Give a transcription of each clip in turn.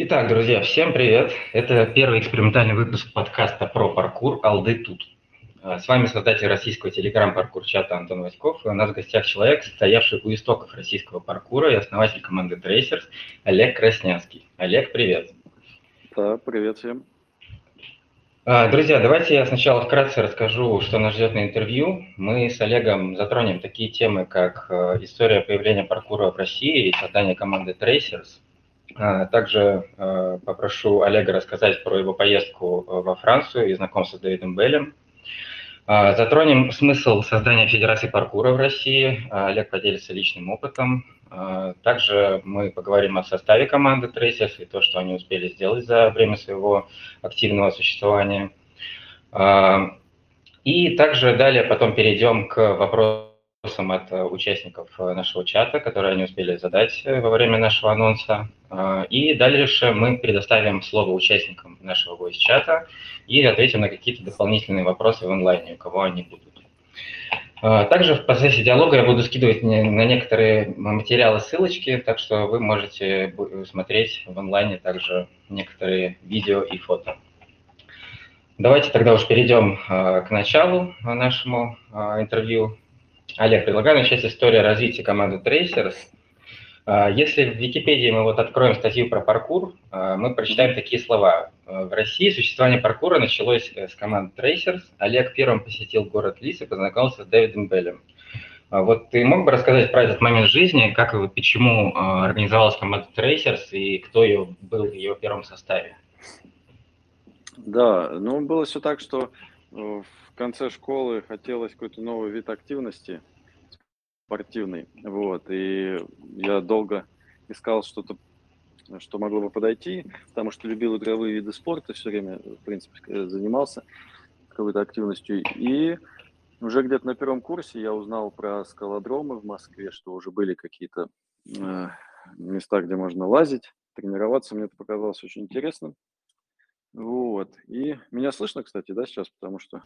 Итак, друзья, всем привет! Это первый экспериментальный выпуск подкаста про паркур «Алды тут». А, с вами создатель российского телеграм-паркур-чата Антон Васьков. И у нас в гостях человек, стоявший у истоков российского паркура и основатель команды Tracers Олег Краснянский. Олег, привет! Да, привет всем! А, друзья, давайте я сначала вкратце расскажу, что нас ждет на интервью. Мы с Олегом затронем такие темы, как э, история появления паркура в России и создание команды Tracers – также а, попрошу Олега рассказать про его поездку а, во Францию и знакомство с Дэвидом Беллем. Затронем смысл создания Федерации паркура в России. Олег поделится личным опытом. Также мы поговорим о составе команды Трейсерс и то, что они успели сделать за время своего активного существования. И также далее потом перейдем к вопросу вопросам от э, участников э, нашего чата, которые они успели задать э, во время нашего анонса. И дальше мы предоставим слово участникам нашего voice-чата и ответим на какие-то дополнительные вопросы в онлайне, у кого они будут. Также в процессе диалога я буду скидывать на некоторые материалы ссылочки, так что вы можете смотреть в онлайне также некоторые видео и фото. Давайте тогда уж перейдем к началу нашему интервью. Олег, предлагаю начать историю развития команды Tracers. А, если в Википедии мы вот откроем статью про паркур, а, мы прочитаем такие слова. А, в России существование паркура началось э, с команды Tracers. Олег первым посетил город Лис и познакомился с Дэвидом Беллем. Вот ты мог бы рассказать про этот момент жизни, как и почему организовалась команда Tracers и кто ее был в ее первом составе? Да, ну было все так, что э, в конце школы хотелось какой-то новый вид активности спортивный, вот, и я долго искал что-то, что могло бы подойти, потому что любил игровые виды спорта, все время, в принципе, занимался какой-то активностью, и уже где-то на первом курсе я узнал про скалодромы в Москве, что уже были какие-то э, места, где можно лазить, тренироваться. Мне это показалось очень интересным. Вот. И меня слышно, кстати, да, сейчас, потому что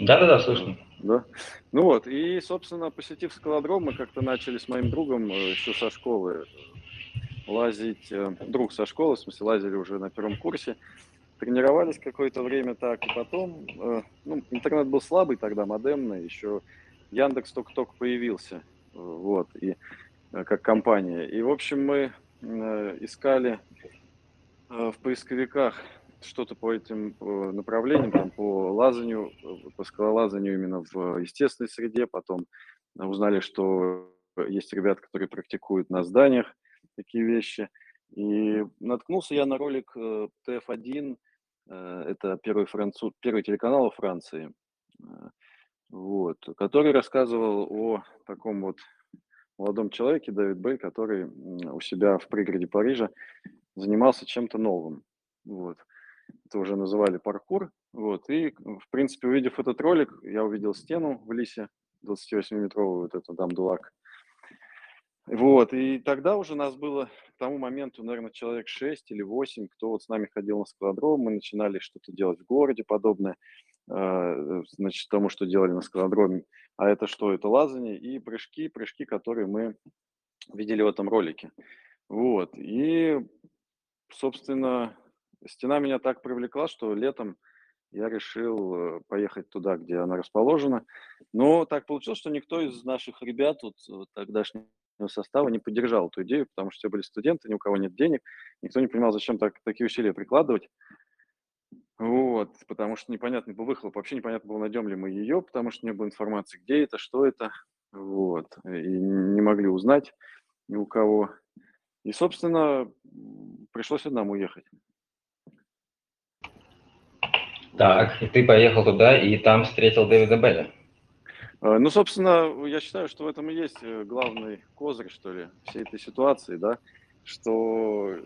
да-да-да, слышно. Да. Ну вот, и, собственно, посетив скалодром, мы как-то начали с моим другом э, еще со школы лазить, э, друг со школы, в смысле, лазили уже на первом курсе, тренировались какое-то время так, и потом, э, ну, интернет был слабый тогда, модемный, еще Яндекс только-только появился, вот, и как компания. И, в общем, мы искали в поисковиках что-то по этим направлениям, там, по лазанию, по скалолазанию именно в естественной среде, потом узнали, что есть ребята, которые практикуют на зданиях такие вещи. И наткнулся я на ролик э, ТФ-1, э, это первый, француз, первый телеканал Франции, э, вот, который рассказывал о таком вот молодом человеке, Дэвид Бель, который у себя в пригороде Парижа занимался чем-то новым. Вот это уже называли паркур. Вот, и, в принципе, увидев этот ролик, я увидел стену в Лисе, 28-метровую, вот эту дамдулак. Вот, и тогда уже нас было к тому моменту, наверное, человек 6 или 8, кто вот с нами ходил на скалодром, мы начинали что-то делать в городе подобное, э, значит, тому, что делали на скалодроме. А это что? Это лазание и прыжки, прыжки, которые мы видели в этом ролике. Вот, и, собственно, стена меня так привлекла, что летом я решил э, поехать туда, где она расположена. Но так получилось, что никто из наших ребят вот, вот тогдашнего состава не поддержал эту идею, потому что все были студенты, ни у кого нет денег, никто не понимал, зачем так, такие усилия прикладывать. Вот, потому что непонятно был выхлоп, вообще непонятно было, найдем ли мы ее, потому что не было информации, где это, что это, вот, и не могли узнать ни у кого. И, собственно, пришлось одному ехать. Так, и ты поехал туда и там встретил Дэвида Белля. А, ну, собственно, я считаю, что в этом и есть э, главный козырь, что ли, всей этой ситуации, да, что э,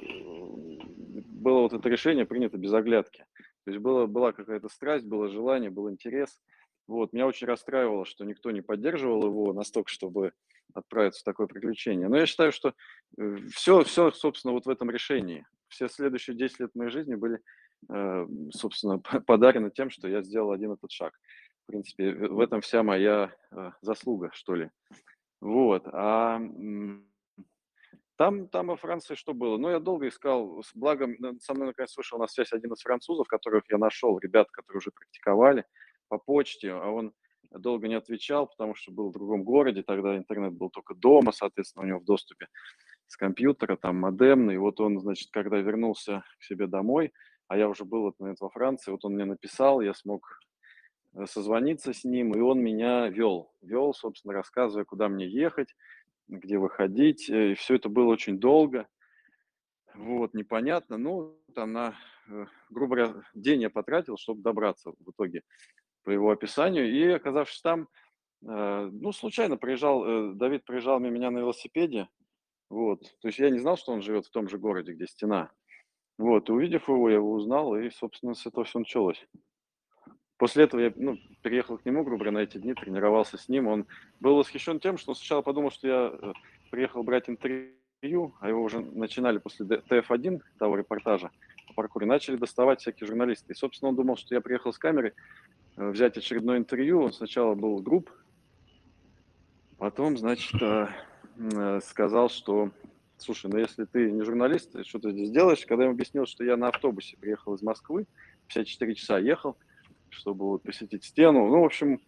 было вот это решение принято без оглядки. То есть было, была какая-то страсть, было желание, был интерес. Вот, меня очень расстраивало, что никто не поддерживал его настолько, чтобы отправиться в такое приключение. Но я считаю, что все, э, все, собственно, вот в этом решении. Все следующие 10 лет моей жизни были собственно, подарено тем, что я сделал один этот шаг. В принципе, в этом вся моя э, заслуга, что ли. Вот. А Там, там во Франции что было? Ну, я долго искал, с благом со мной наконец вышел на связь один из французов, которых я нашел, ребят, которые уже практиковали по почте, а он долго не отвечал, потому что был в другом городе, тогда интернет был только дома, соответственно, у него в доступе с компьютера, там модемный, и вот он, значит, когда вернулся к себе домой, а я уже был этот момент во Франции, вот он мне написал, я смог э, созвониться с ним, и он меня вел, вел, собственно, рассказывая, куда мне ехать, где выходить, э, и все это было очень долго, вот, непонятно, ну, там на, э, грубо говоря, день я потратил, чтобы добраться в итоге по его описанию, и оказавшись там, ну, случайно приезжал, Давид приезжал мимо меня на велосипеде, вот, то есть я не знал, что он живет в том же городе, где стена, вот, увидев его, я его узнал, и, собственно, с этого все началось. После этого я ну, переехал к нему, грубо говоря, на эти дни, тренировался с ним. Он был восхищен тем, что он сначала подумал, что я э, приехал брать интервью, а его уже начинали после ТФ-1, того репортажа по паркуре, начали доставать всякие журналисты. И, собственно, он думал, что я приехал с камерой э, взять очередное интервью. Он сначала был групп, потом, значит, э, сказал, что слушай, ну если ты не журналист, что ты здесь делаешь? Когда я ему объяснил, что я на автобусе приехал из Москвы, 54 часа ехал, чтобы вот посетить стену. Ну, в общем,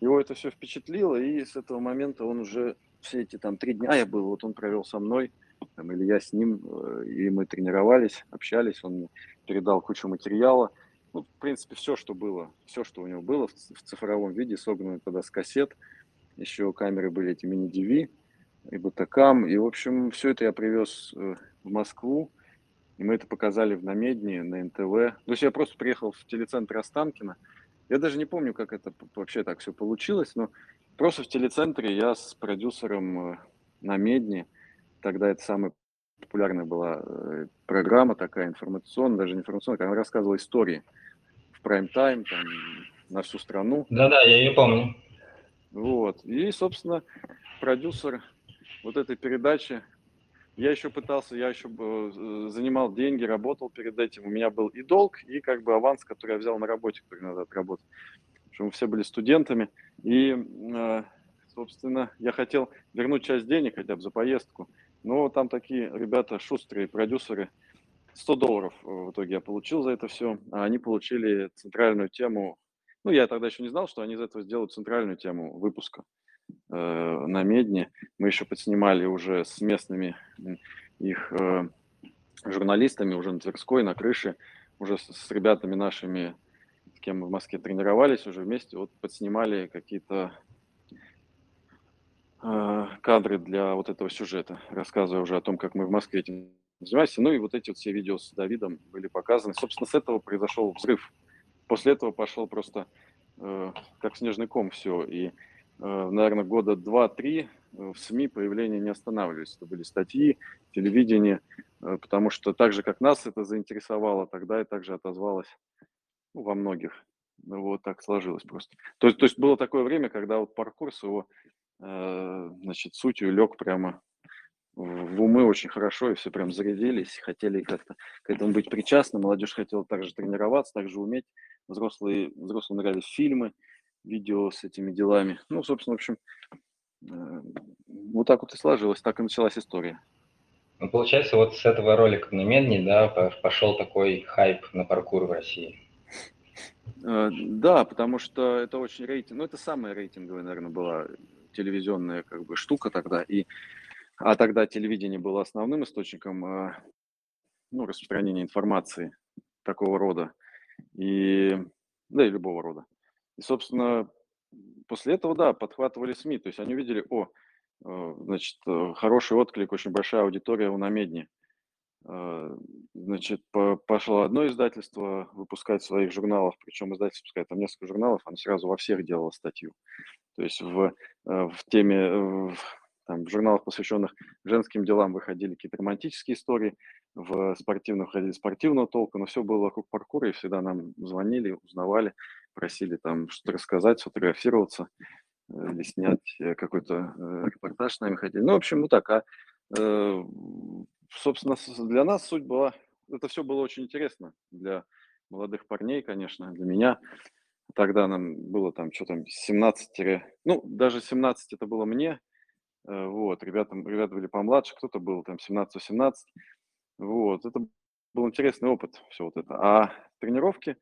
его это все впечатлило, и с этого момента он уже все эти там три дня я был, вот он провел со мной, там, или я с ним, э, и мы тренировались, общались, он передал кучу материала. Ну, в принципе, все, что было, все, что у него было в цифровом виде, согнано тогда с кассет, еще камеры были эти мини-DV, и Бутакам. И, в общем, все это я привез э, в Москву, и мы это показали в Намедне, на НТВ. То есть я просто приехал в телецентр Останкино. Я даже не помню, как это вообще так все получилось, но просто в телецентре я с продюсером э, на Медне, тогда это самая популярная была э, программа такая информационная, даже не информационная, она рассказывала истории в прайм-тайм, там, на всю страну. Да-да, я ее помню. Вот. И, собственно, продюсер вот этой передачи. Я еще пытался, я еще э, занимал деньги, работал перед этим. У меня был и долг, и как бы аванс, который я взял на работе, который надо отработать. Что мы все были студентами. И, э, собственно, я хотел вернуть часть денег хотя бы за поездку. Но там такие ребята шустрые, продюсеры. 100 долларов э, в итоге я получил за это все. А они получили центральную тему. Ну, я тогда еще не знал, что они из этого сделают центральную тему выпуска. Э, на Медне. Мы еще подснимали уже с местными их э, журналистами уже на Тверской, на крыше, уже с, ребятами нашими, с кем мы в Москве тренировались уже вместе, вот подснимали какие-то э, кадры для вот этого сюжета, рассказывая уже о том, как мы в Москве этим занимаемся. Ну и вот эти вот все видео с Давидом были показаны. Собственно, с этого произошел взрыв. После этого пошел просто э, как снежный ком все. И наверное, года два-три э, в СМИ появления не останавливались. Это были статьи, телевидение, э, потому что так же, как нас это заинтересовало, тогда и также отозвалось ну, во многих. Ну, вот так сложилось просто. То то есть было такое время, когда вот паркур с его значит, сутью лег прямо в умы очень хорошо, и все прям зарядились, хотели как-то к этому быть причастны. Молодежь хотела также тренироваться, также уметь. Взрослые, взрослым нравились фильмы, видео с этими делами. Ну, собственно, в общем, э, вот так вот и сложилось, так и началась история. Ну, получается, вот с этого ролика на Медне, да, пошел такой хайп на паркур в России. Э, да, потому что это очень рейтинг, ну, это самая рейтинговая, наверное, была телевизионная как бы штука тогда, и, а тогда телевидение было основным источником, э, ну, распространения информации такого рода, и, да, и любого рода. И, собственно, после этого, да, подхватывали СМИ. То есть они увидели, о, э, значит, э, хороший отклик, очень большая аудитория у намедни. Э, значит, пошло одно издательство выпускать своих журналов, причем издательство выпускает там несколько журналов, оно сразу во всех делало статью. То есть в, в теме, в, там, в журналах, посвященных женским делам, выходили какие-то романтические истории, в спортивных выходили спортивного толка, но все было вокруг паркура, и всегда нам звонили, узнавали, просили там что-то рассказать, сфотографироваться э, или снять э, какой-то э, репортаж с нами хотели. Ну, в общем, вот так. А, собственно, для нас суть была, это все было очень интересно для молодых парней, конечно, для меня. Тогда нам было там, что там, 17, ну, даже 17 это было мне, Вот, ребята, ребята были помладше, кто-то был там 17-18. Вот, это был интересный опыт, все вот это. А тренировки,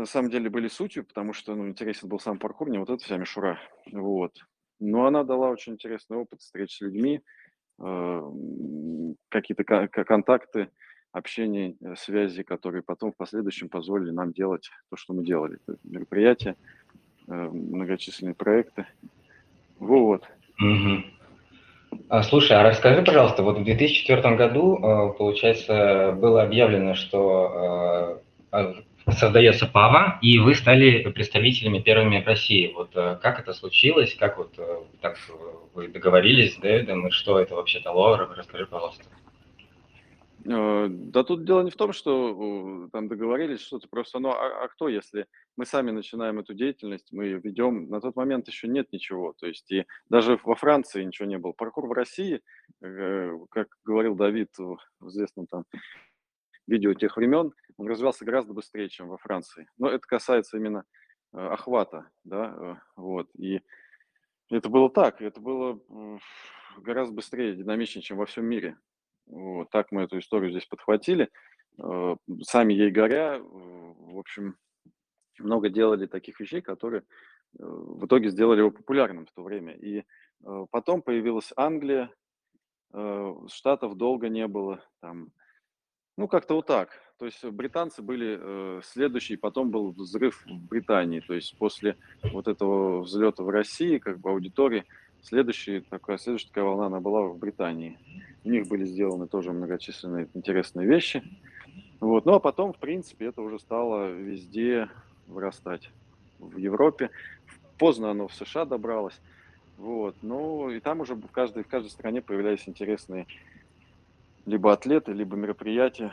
на самом деле, были сутью, потому что, ну, интересен был сам паркур, не вот эта вся мишура. Вот. Но она дала очень интересный опыт встреч с людьми, э, какие-то контакты, общение, э, связи, которые потом в последующем позволили нам делать то, что мы делали. Мероприятия, э, многочисленные проекты. Вот. Угу. Слушай, а расскажи, пожалуйста, вот в 2004 году, получается, было объявлено, что создается ПАВА, и вы стали представителями первыми в России. Вот э, как это случилось, как вот э, так вы договорились с Дэвидом, и что это вообще дало, расскажи, пожалуйста. Э, да тут дело не в том, что там договорились что-то, просто, ну а, а кто, если мы сами начинаем эту деятельность, мы ее ведем, на тот момент еще нет ничего, то есть и даже во Франции ничего не было. Паркур в России, как говорил Давид в известном там видео тех времен, он развивался гораздо быстрее, чем во Франции. Но это касается именно э, охвата, да, э, вот. И это было так, это было гораздо быстрее, динамичнее, чем во всем мире. Вот, так мы эту историю здесь подхватили. Э, сами ей горя, в общем, много делали таких вещей, которые в итоге сделали его популярным в то время. И потом появилась Англия, Штатов долго не было, там ну, как-то вот так. То есть британцы были э, следующие, потом был взрыв в Британии. То есть после вот этого взлета в России, как бы аудитории, следующая такая, следующая такая волна, она была в Британии. У них были сделаны тоже многочисленные интересные вещи. Вот. Ну, а потом, в принципе, это уже стало везде вырастать. В Европе. Поздно оно в США добралось. Вот. Ну, и там уже в каждой, в каждой стране появлялись интересные либо атлеты, либо мероприятия.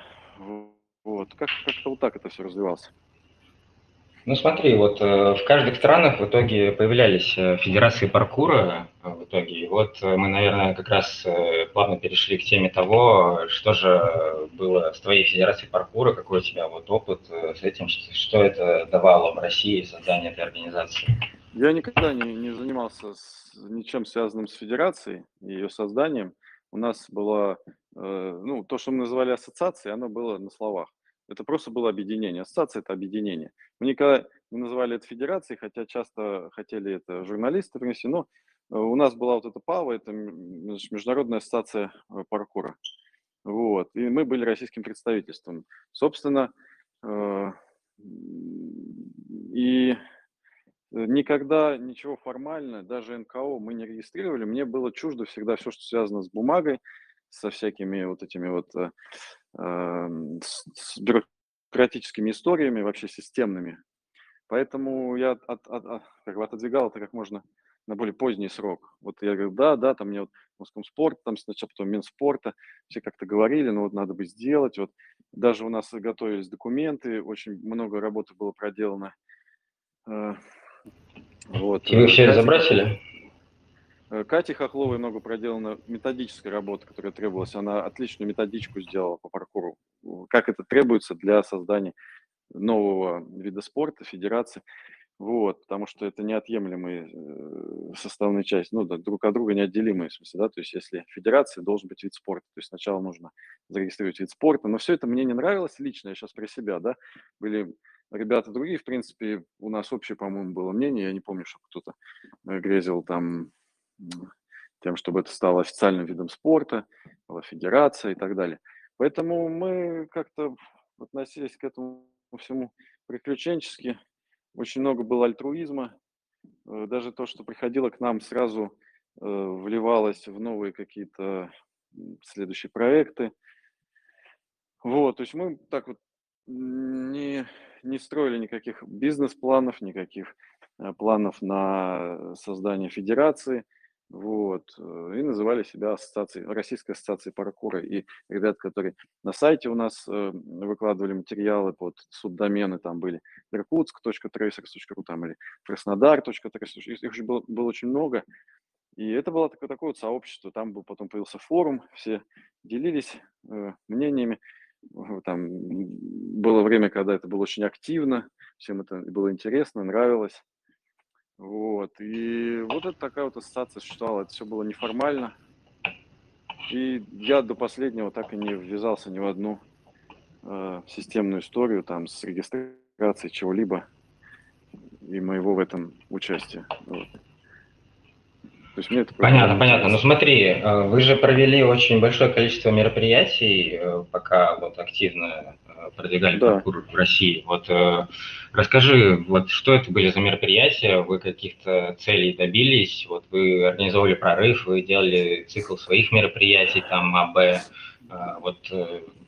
Вот. Как, как-то вот так это все развивалось. Ну смотри, вот э, в каждых странах в итоге появлялись э, федерации паркура э, в итоге. И вот э, мы, наверное, как раз плавно перешли к теме того, что же было с твоей федерацией паркура, какой у тебя вот опыт с этим, что, что это давало в России создание этой организации. Я никогда не, не занимался с, ничем связанным с федерацией и ее созданием. У нас была Э, ну, то, что мы называли ассоциацией, оно было на словах. Это просто было объединение. Ассоциация – это объединение. Мы никогда не называли это федерацией, хотя часто хотели это журналисты принести, но э, у нас была вот эта ПАВА, это Международная ассоциация э, паркура. Вот. И мы были российским представительством. Собственно, и никогда ничего формально, даже НКО мы не регистрировали. Мне было чуждо всегда все, что связано с бумагой, со всякими вот этими вот э, эм, с бюрократическими историями, вообще системными. Поэтому я от, от, от, как бы отодвигал это как можно на более поздний срок. Вот я говорю, да, да, там мне вот спорт, там сначала потом Минспорта, все как-то говорили, ну вот надо бы сделать. Вот даже у нас готовились документы, очень много работы было проделано. Э, вот. Вы все это забросили? Э, Кате Хохловой много проделано методической работы, которая требовалась. Она отличную методичку сделала по паркуру. Как это требуется для создания нового вида спорта, федерации. Вот, потому что это неотъемлемые э, составные части, ну, да, друг от друга неотделимые, в смысле, да, то есть если федерация, должен быть вид спорта, то есть сначала нужно зарегистрировать вид спорта, но все это мне не нравилось лично, я сейчас про себя, да, были ребята другие, в принципе, у нас общее, по-моему, было мнение, я не помню, что кто-то э, грезил там тем, чтобы это стало официальным видом спорта, была федерация и так далее. Поэтому мы как-то относились к этому всему приключенчески. Очень много было альтруизма. Э, даже то, что приходило к нам, сразу э, вливалось в новые какие-то следующие проекты. Вот, то есть мы так вот не, не строили никаких бизнес-планов, никаких э, планов на создание федерации – вот, э, и называли себя ассоциацией, Российской ассоциацией паркура. И ребят, которые на сайте у нас э, выкладывали материалы под субдомены, там были irkutsk.tracers.ru там, или краснодар.tracers, их же было, было очень много. И это было такое, такое вот сообщество, там был, потом появился форум, все делились э, мнениями. Там было время, когда это было очень активно, всем это было интересно, нравилось. Вот. И вот это такая вот ассоциация существовала. Это все было неформально. И я до последнего так и не ввязался ни в одну э, системную историю там с регистрацией чего-либо и моего в этом участия. Вот. То есть мне это понятно, понятно. Ну смотри, э, вы же провели очень большое количество мероприятий, э, пока вот активно э, продвигали да. паркур в России. Вот расскажи, вот что это были за мероприятия, вы каких-то целей добились, вот вы организовали прорыв, вы делали цикл своих мероприятий, там АБ, вот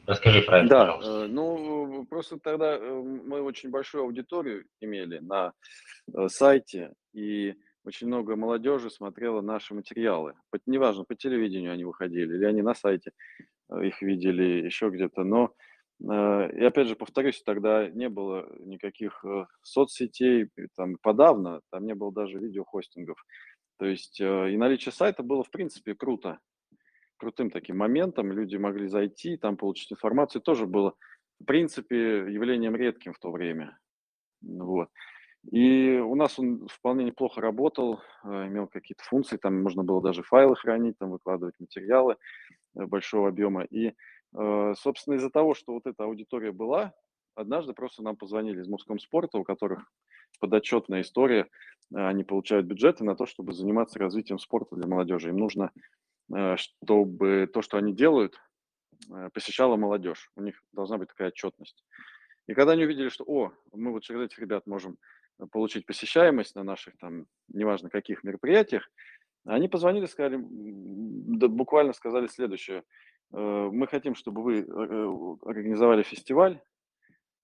расскажи про это, да, пожалуйста. ну просто тогда мы очень большую аудиторию имели на сайте, и очень много молодежи смотрела наши материалы. Неважно, по телевидению они выходили, или они на сайте э, их видели, еще где-то. Но, э, и опять же, повторюсь, тогда не было никаких э, соцсетей, там подавно, там не было даже видеохостингов. То есть и наличие сайта было, в принципе, круто. Крутым таким моментом. Люди могли зайти, там получить информацию. Тоже было, в принципе, явлением редким в то время. Вот. И у нас он вполне неплохо работал, э, имел какие-то функции, там можно было даже файлы хранить, там выкладывать материалы э, большого объема. И, э, собственно, из-за того, что вот эта аудитория была, однажды просто нам позвонили из Москомспорта, у которых подотчетная история, они получают бюджеты на то, чтобы заниматься развитием спорта для молодежи. Им нужно, чтобы то, что они делают, посещала молодежь. У них должна быть такая отчетность. И когда они увидели, что, о, мы вот через этих ребят можем получить посещаемость на наших там, неважно каких мероприятиях, они позвонили, сказали, да, буквально сказали следующее. «Э, мы хотим, чтобы вы э, организовали фестиваль.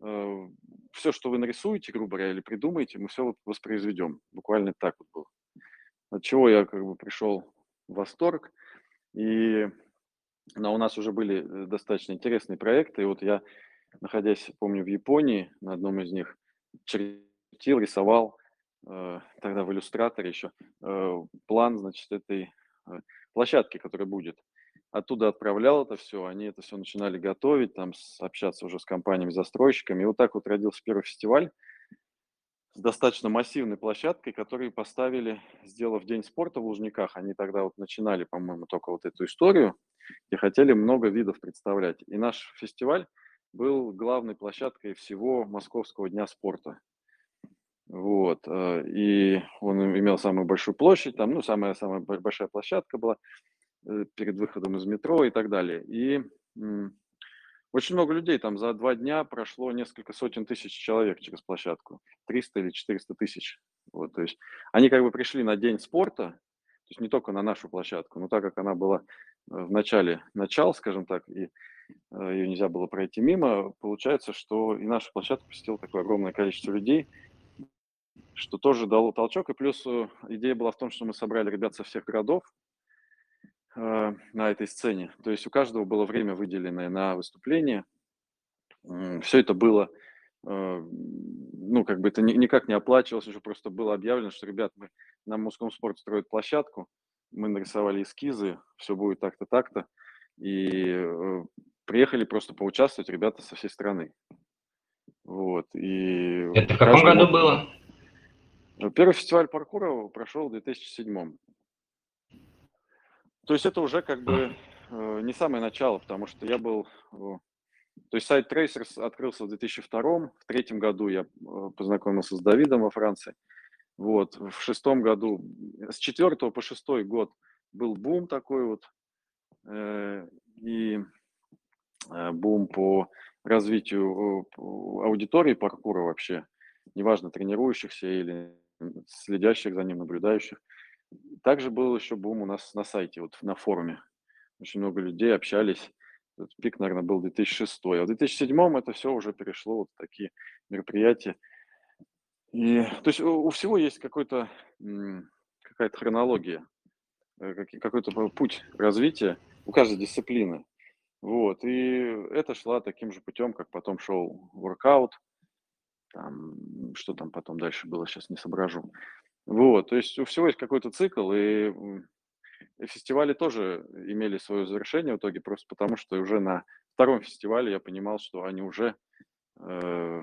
Э, все, что вы нарисуете, грубо говоря, или придумаете, мы все воспроизведем. Буквально так вот было. От чего я как бы пришел в восторг. И но у нас уже были достаточно интересные проекты. И вот я, находясь, помню, в Японии, на одном из них, чертил, рисовал э, тогда в иллюстраторе еще э, план, значит, этой э, площадки, которая будет. Оттуда отправлял это все, они это все начинали готовить, там общаться уже с компаниями-застройщиками. И вот так вот родился первый фестиваль с достаточно массивной площадкой, которую поставили, сделав День спорта в Лужниках. Они тогда вот начинали, по-моему, только вот эту историю и хотели много видов представлять. И наш фестиваль был главной площадкой всего Московского дня спорта. Вот, э, и он имел самую большую площадь, там, ну, самая-самая большая площадка была э, перед выходом из метро и так далее. И очень много людей, там за два дня прошло несколько сотен тысяч человек через площадку, 300 или 400 тысяч. Вот, то есть они как бы пришли на день спорта, то есть не только на нашу площадку, но так как она была э, в начале начал, скажем так, и ее нельзя было пройти мимо, получается, что и нашу площадку посетило такое огромное количество людей, что тоже дало толчок. И плюс э, идея была в том, что мы собрали ребят со всех городов э, на этой сцене. То есть у каждого было время выделенное на выступление. Все это было, э, ну, как бы это ни, никак не оплачивалось, уже просто было объявлено, что, ребят, мы на Московском спорт строят площадку, мы нарисовали эскизы, все будет так-то, так-то. И э, приехали просто поучаствовать ребята со всей страны. Вот. И это в каком году было? Первый фестиваль паркура прошел в 2007. То есть это уже как бы э, не самое начало, потому что я был... Э, то есть сайт Tracers открылся в 2002, в третьем году я э, познакомился с Давидом во Франции. Вот, в шестом году, с четвертого по шестой год был бум такой вот, и бум по развитию аудитории паркура вообще, неважно, тренирующихся или следящих за ним, наблюдающих. Также был еще бум у нас на сайте, вот на форуме. Очень много людей общались. Этот пик, наверное, был 2006. А в 2007 это все уже перешло вот такие мероприятия. И, то есть у, у всего есть какой-то, какая-то хронология, э, какой-то путь развития у каждой дисциплины. Вот, и это шла таким же путем, как потом шел воркаут, там, что там потом дальше было, сейчас не соображу. Вот, то есть у всего есть какой-то цикл, и фестивали тоже имели свое завершение в итоге, просто потому что уже на втором фестивале я понимал, что они уже э,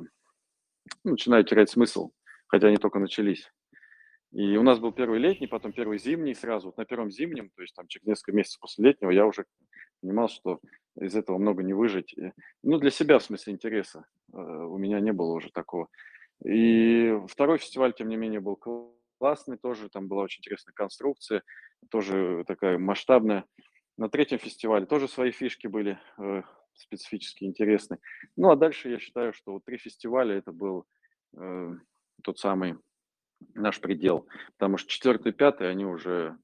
начинают терять смысл, хотя они только начались. И у нас был первый летний, потом первый зимний сразу. Вот на первом зимнем, то есть там через несколько месяцев после летнего, я уже понимал, что из этого много не выжить. Ну, для себя, в смысле, интереса. Э, у меня не было уже такого. И второй фестиваль, тем не менее, был классный тоже. Там была очень интересная конструкция, тоже такая масштабная. На третьем фестивале тоже свои фишки были э, специфически интересные. Ну, а дальше я считаю, что вот три фестиваля это был э, тот самый наш предел. Потому что четвертый пятый, они уже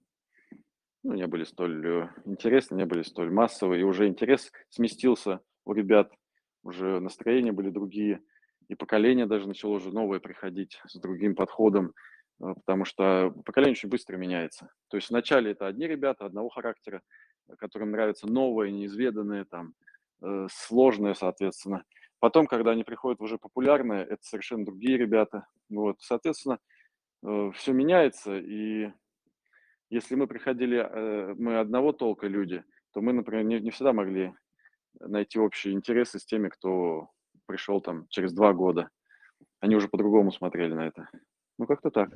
ну, не были столь э, интересны, не были столь массовые, и уже интерес сместился у ребят, уже настроения были другие, и поколение даже начало уже новое приходить с другим подходом, э, потому что поколение очень быстро меняется. То есть вначале это одни ребята одного характера, которым нравится новое, неизведанное, там, э, сложное, соответственно. Потом, когда они приходят уже популярное, это совершенно другие ребята. Вот, соответственно, все меняется, и если мы приходили, э, мы одного толка люди, то мы, например, не, не всегда могли найти общие интересы с теми, кто пришел там через два года. Они уже по-другому смотрели на это. Ну, как-то так.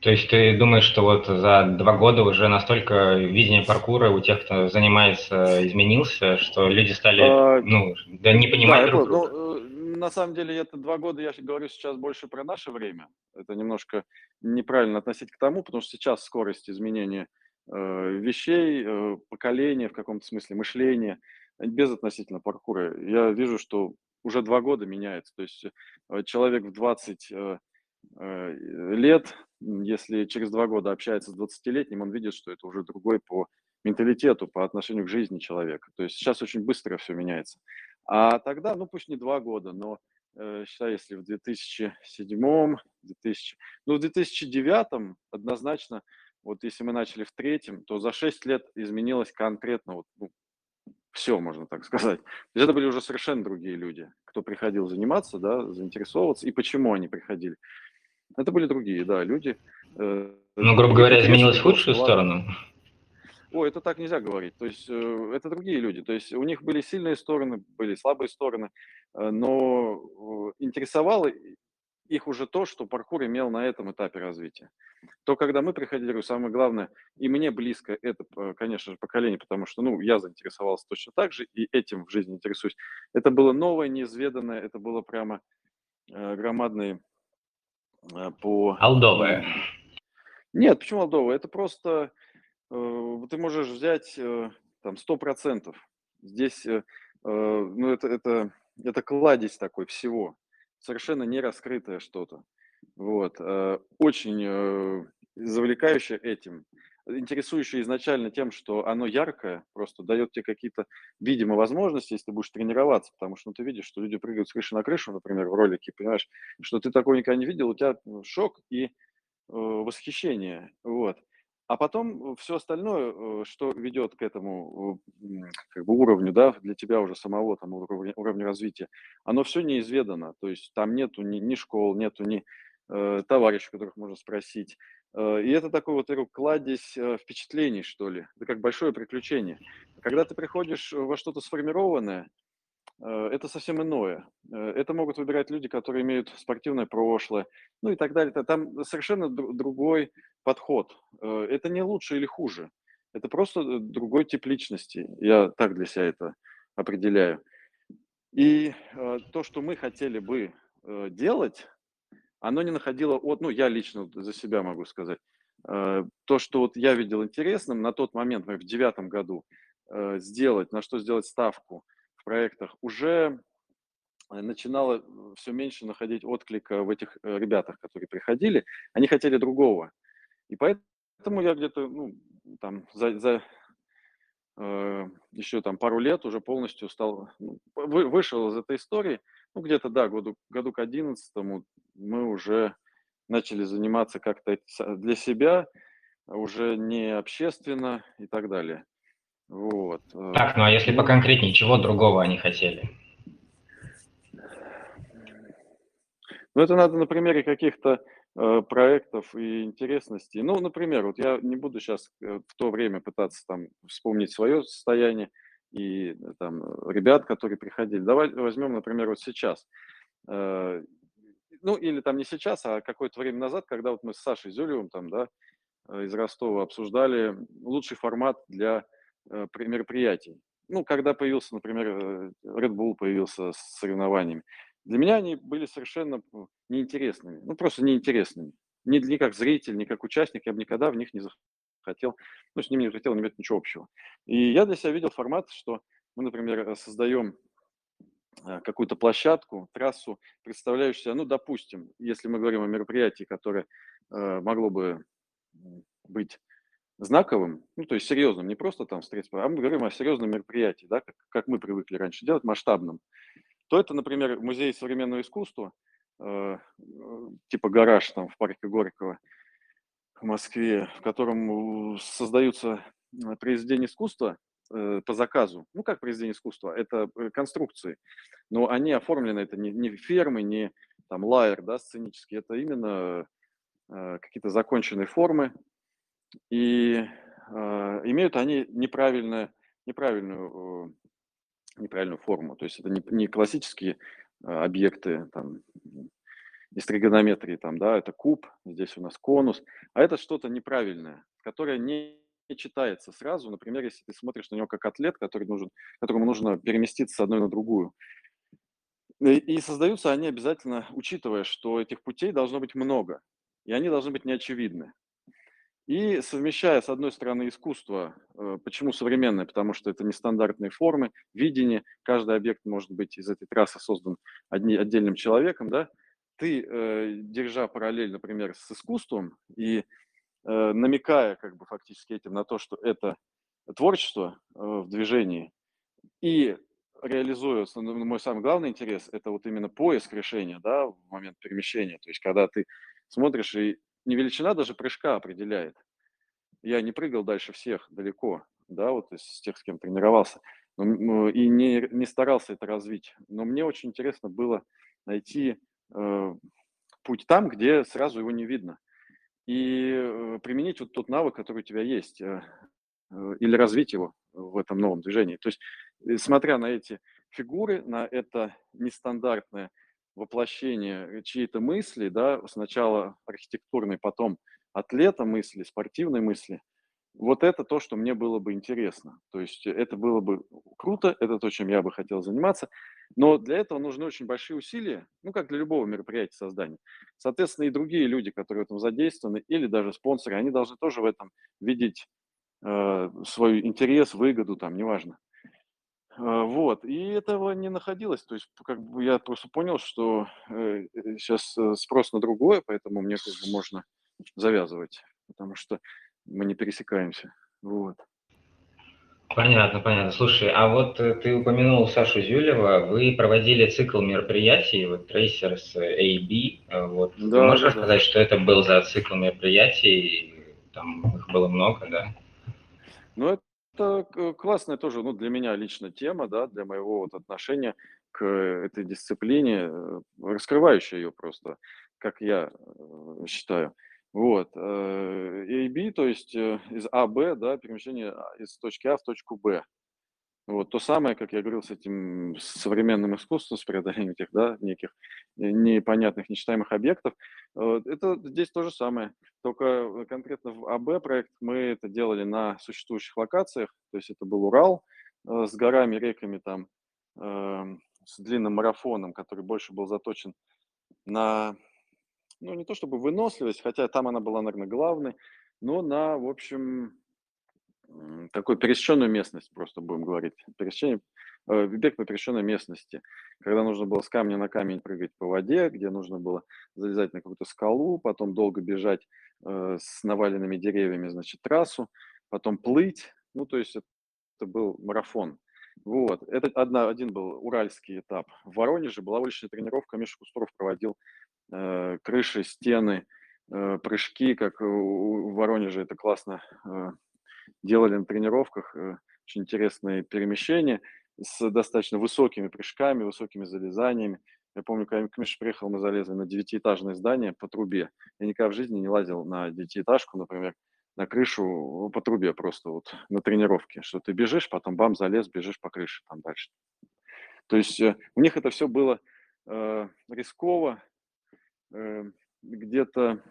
То есть ты думаешь, что вот за два года уже настолько видение паркура у тех, кто занимается, изменился, что люди стали, а, ну, да не понимать да, друг друга? Ну, э, на самом деле это два года, я говорю сейчас больше про наше время. Это немножко неправильно относить к тому, потому что сейчас скорость изменения э, вещей, э, поколения, в каком-то смысле мышления, без относительно паркура. Я вижу, что уже два года меняется. То есть э, человек в 20 э, э, лет, если через два года общается с 20-летним, он видит, что это уже другой по менталитету, по отношению к жизни человека. То есть сейчас очень быстро все меняется. А тогда, ну пусть не два года, но э, если в 2007, 2000, ну в 2009 однозначно, вот если мы начали в третьем, то за 6 лет изменилось конкретно вот, ну, все, можно так сказать. Это были уже совершенно другие люди, кто приходил заниматься, да, заинтересовываться, и почему они приходили. Это были другие, да, люди. Э, ну, грубо говоря, изменилось в худшую сторону. Ой, это так нельзя говорить. То есть э, это другие люди. То есть у них были сильные стороны, были слабые стороны, э, но интересовало их уже то, что паркур имел на этом этапе развития. То, когда мы приходили, самое главное, и мне близко это, конечно же, поколение, потому что, ну, я заинтересовался точно так же, и этим в жизни интересуюсь. Это было новое, неизведанное, это было прямо громадное э, по... Алдовое. Нет, почему алдовое? Это просто Э, ты можешь взять э, там 100%. Здесь, э, ну, это, это, это кладезь такой всего, совершенно не раскрытое что-то. Вот. Очень завлекающее этим, интересующее изначально тем, что оно яркое, просто дает тебе какие-то видимые возможности, если ты будешь тренироваться, потому что ну, ты видишь, что люди прыгают с крыши на крышу, например, в ролике, понимаешь, что ты такого никогда не видел, у тебя шок и э, восхищение, вот. А потом все остальное, э, что ведет к этому как бы, уровню, да, для тебя уже самого там уровня, уровня развития, оно все неизведано. То есть там нету ни, ни школ, нету ни э, товарищей, которых можно спросить. Э, и это такой вот говорю, кладезь э, впечатлений, что ли. Это как большое приключение. Когда ты приходишь во что-то сформированное, Э, это совсем иное. Это могут выбирать люди, которые имеют спортивное прошлое, ну и так далее. Там совершенно другой подход. Это не лучше или хуже. Это просто другой тип личности. Я так для себя это определяю. И то, что мы хотели бы делать, оно не находило от, ну, я лично за себя могу сказать, то, что вот я видел интересным на тот момент, в девятом году, сделать, на что сделать ставку – в проектах, уже э, начинало э, все меньше находить отклика в этих э, ребятах, которые приходили. Они хотели другого. И поэтому я где-то, ну, там, за, за э, еще там пару лет уже полностью стал, ну, вы, вышел из этой истории. Ну, где-то, да, году, году к одиннадцатому мы уже начали заниматься как-то для себя, уже не общественно и так далее. Вот. Э, так, ну а если поконкретнее, чего другого они хотели? Ну, это надо на примере каких-то э, проектов и интересностей. Ну, например, вот я не буду сейчас э, в то время пытаться там вспомнить свое состояние и э, там ребят, которые приходили. Давай возьмем, например, вот сейчас. Э, ну, или там не сейчас, а какое-то время назад, когда вот мы с Сашей Зюлевым там, да, э, из Ростова обсуждали лучший формат для э, мероприятий. Ну, когда появился, например, э, Red Bull появился с соревнованиями. Для меня они были совершенно неинтересными, ну, просто неинтересными. Ни, ни как зритель, ни как участник я бы никогда в них не захотел, ну, с ними не хотел иметь ничего общего. И я для себя видел формат, что мы, например, создаем какую-то площадку, трассу, представляющую ну, допустим, если мы говорим о мероприятии, которое э, могло бы быть знаковым, ну, то есть серьезным, не просто там встретиться, а мы говорим о серьезном мероприятии, да, как, как мы привыкли раньше делать, масштабным, то это, например, музей современного искусства, э, типа гараж там в парке Горького в Москве, в котором создаются э, произведения искусства, Э, по заказу. Ну, как произведение искусства, это э, конструкции. Но они оформлены, это не, не фермы, не там лайер, да, сценический, это именно э, какие-то законченные формы. И э, имеют они неправильную, неправильную, э, неправильную форму. То есть это не, не классические э, объекты, там, из тригонометрии, там, да, это куб, здесь у нас конус, а это что-то неправильное, которое не читается сразу. Например, если ты смотришь на него как атлет, который нужен, которому нужно переместиться с одной на другую. И создаются они обязательно, учитывая, что этих путей должно быть много, и они должны быть неочевидны. И совмещая, с одной стороны, искусство, э, почему современное, потому что это нестандартные формы, видение, каждый объект может быть из этой трассы создан одни, отдельным человеком, да, ты, э, держа параллель, например, с искусством и Э, намекая как бы фактически этим на то, что это творчество э, в движении, и реализуя, мой самый главный интерес, это вот именно поиск решения, да, в момент перемещения, то есть когда ты смотришь, и не величина даже прыжка определяет. Я не прыгал дальше всех далеко, да, вот из тех, с кем тренировался, но, и не, не старался это развить. Но мне очень интересно было найти э, путь там, где сразу его не видно – и э, применить вот тот навык, который у тебя есть, э, э, или развить его в этом новом движении. То есть, смотря на эти фигуры, на это нестандартное воплощение чьей-то мысли, да, сначала архитектурной, потом атлета мысли, спортивной мысли, вот это то, что мне было бы интересно. То есть это было бы круто, это то, чем я бы хотел заниматься. Но для этого нужны очень большие усилия, ну, как для любого мероприятия создания. Соответственно, и другие люди, которые в этом задействованы, или даже спонсоры, они должны тоже в этом видеть э, свой интерес, выгоду, там, неважно. Э, вот, и этого не находилось. То есть, как бы я просто понял, что э, сейчас э, спрос на другое, поэтому мне как бы можно завязывать, потому что мы не пересекаемся. Вот. Понятно, понятно. Слушай, а вот э, ты упомянул Сашу Зюлева, вы проводили цикл мероприятий, вот Tracers AB, э, вот. Да, можешь да, рассказать, что это был за цикл мероприятий? Там их было много, да? Ну, это классная тоже, ну, для меня лично тема, да, для моего вот отношения к этой дисциплине, э, раскрывающая ее просто, как я считаю. Вот. Э, AB, то есть э, из АБ, да, перемещение а, из точки А в точку Б. Вот то самое, как я говорил, с этим современным искусством, с преодолением этих, да, неких непонятных, нечитаемых объектов. Это здесь то же самое. Только конкретно в АБ проект мы это делали на существующих локациях. То есть это был Урал э, с горами, реками там, эм, с длинным марафоном, который больше был заточен на ну, не то чтобы выносливость, хотя там она была, наверное, главной, но на, в общем, такую пересеченную местность, просто будем говорить, пересечение, э, бег по пересеченной местности, когда нужно было с камня на камень прыгать по воде, где нужно было залезать на какую-то скалу, потом долго бежать э, с наваленными деревьями, значит, трассу, потом плыть, ну, то есть это, это был марафон. Вот, это одна, один был уральский этап. В Воронеже была уличная тренировка, Миша Кусторов проводил Э, крыши, стены, э, прыжки, как в Воронеже это классно э, делали на тренировках, очень интересные перемещения с достаточно высокими прыжками, высокими залезаниями. Я помню, когда Миша приехал, мы залезли на девятиэтажное здание по трубе. Я никогда в жизни не лазил на девятиэтажку, например, на крышу по трубе просто вот на тренировке, что ты бежишь, потом бам, залез, бежишь по крыше там дальше. То есть у них это все было э, рисково, э, где-то,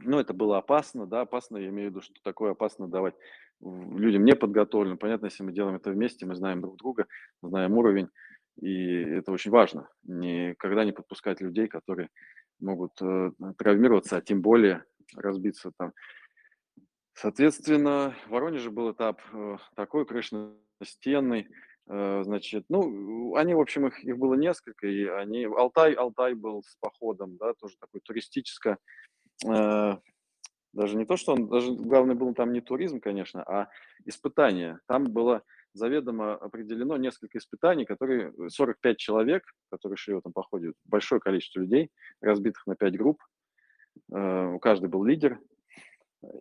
ну, это было опасно, да, опасно, я имею в виду, что такое опасно давать людям не подготовленным. Понятно, если мы делаем это вместе, мы знаем друг друга, знаем уровень, и это очень важно. Никогда не подпускать людей, которые могут э, травмироваться, а тем более разбиться там. Соответственно, в Воронеже был этап э, такой крышностенный, э, значит, ну, они, в общем, их, их было несколько, и они, Алтай, Алтай был с походом, да, тоже такой туристическое, э, даже не то, что он, даже главное был там не туризм, конечно, а испытание. Там было заведомо определено несколько испытаний, которые 45 человек, которые шли в этом походе, большое количество людей, разбитых на 5 групп, у каждой был лидер,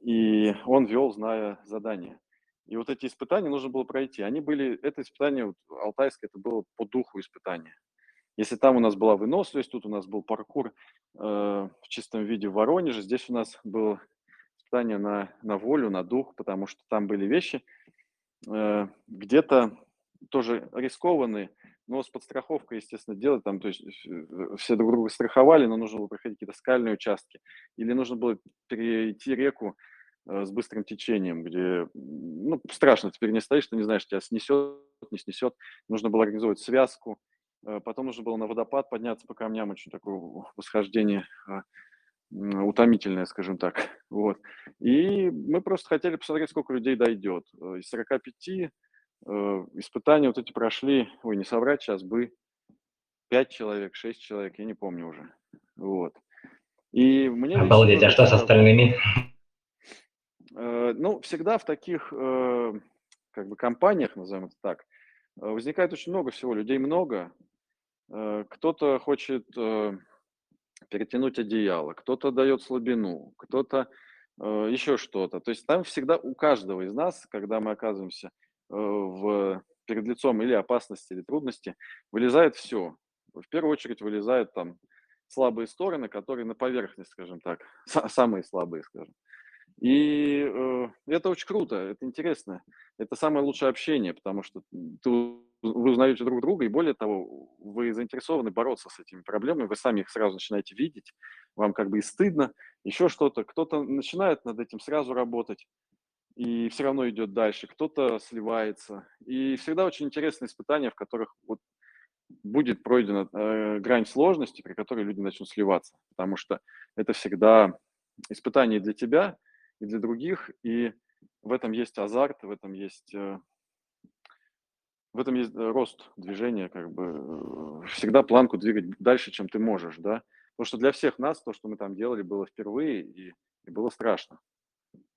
и он вел, зная задание. И вот эти испытания нужно было пройти. Они были, это испытание вот, алтайское, это было по духу испытания. Если там у нас была выносливость, тут у нас был паркур э, в чистом виде в Воронеже, здесь у нас было испытание на, на волю, на дух, потому что там были вещи, э, где-то тоже рискованные, но с подстраховкой, естественно, делать там, то есть э, все друг друга страховали, но нужно было проходить какие-то скальные участки, или нужно было перейти реку э, с быстрым течением, где, ну, страшно, теперь не стоишь, ты не знаешь, тебя снесет, не снесет, нужно было организовать связку, э, потом нужно было на водопад подняться по камням, очень такое восхождение утомительное, скажем так, вот. И мы просто хотели посмотреть, сколько людей дойдет. Из 45 Э, испытания вот эти прошли, ой, не соврать, сейчас бы 5 человек, 6 человек, я не помню уже. Вот. И мне Обалдеть, а что с остальными? Э, ну, всегда в таких э, как бы компаниях, назовем это так, возникает очень много всего, людей много. Кто-то хочет перетянуть одеяло, кто-то дает слабину, кто-то еще что-то. То есть там всегда у каждого из нас, когда мы оказываемся Э, в, перед лицом или опасности, или трудности, вылезает все. В первую очередь вылезают там слабые стороны, которые на поверхность, скажем так, самые слабые, скажем. И э, это очень круто, это интересно. Это самое лучшее общение, потому что ты, вы узнаете друг друга, и более того, вы заинтересованы бороться с этими проблемами, вы сами их сразу начинаете видеть, вам как бы и стыдно, еще что-то. Кто-то начинает над этим сразу работать, и все равно идет дальше, кто-то сливается. И всегда очень интересные испытания, в которых вот будет пройдена э, грань сложности, при которой люди начнут сливаться, потому что это всегда испытание для тебя и для других, и в этом есть азарт, в этом есть э, в этом есть э, рост движения, как бы э, всегда планку двигать дальше, чем ты можешь, да. Потому что для всех нас то, что мы там делали, было впервые и, и было страшно.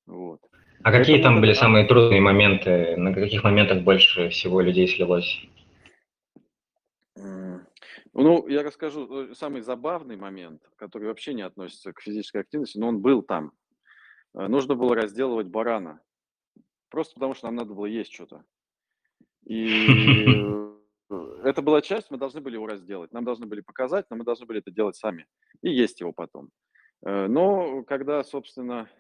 Вот. А какие там были самые трудные моменты? На каких моментах больше всего людей слилось? Ну, я расскажу э, самый забавный момент, который вообще не относится к физической активности, но он был там. Э, нужно было разделывать барана. Просто потому, что нам надо было есть что-то. И это была часть, мы должны были его разделать. Нам должны были показать, но мы должны были это делать сами. И есть его потом. Э, но когда, собственно,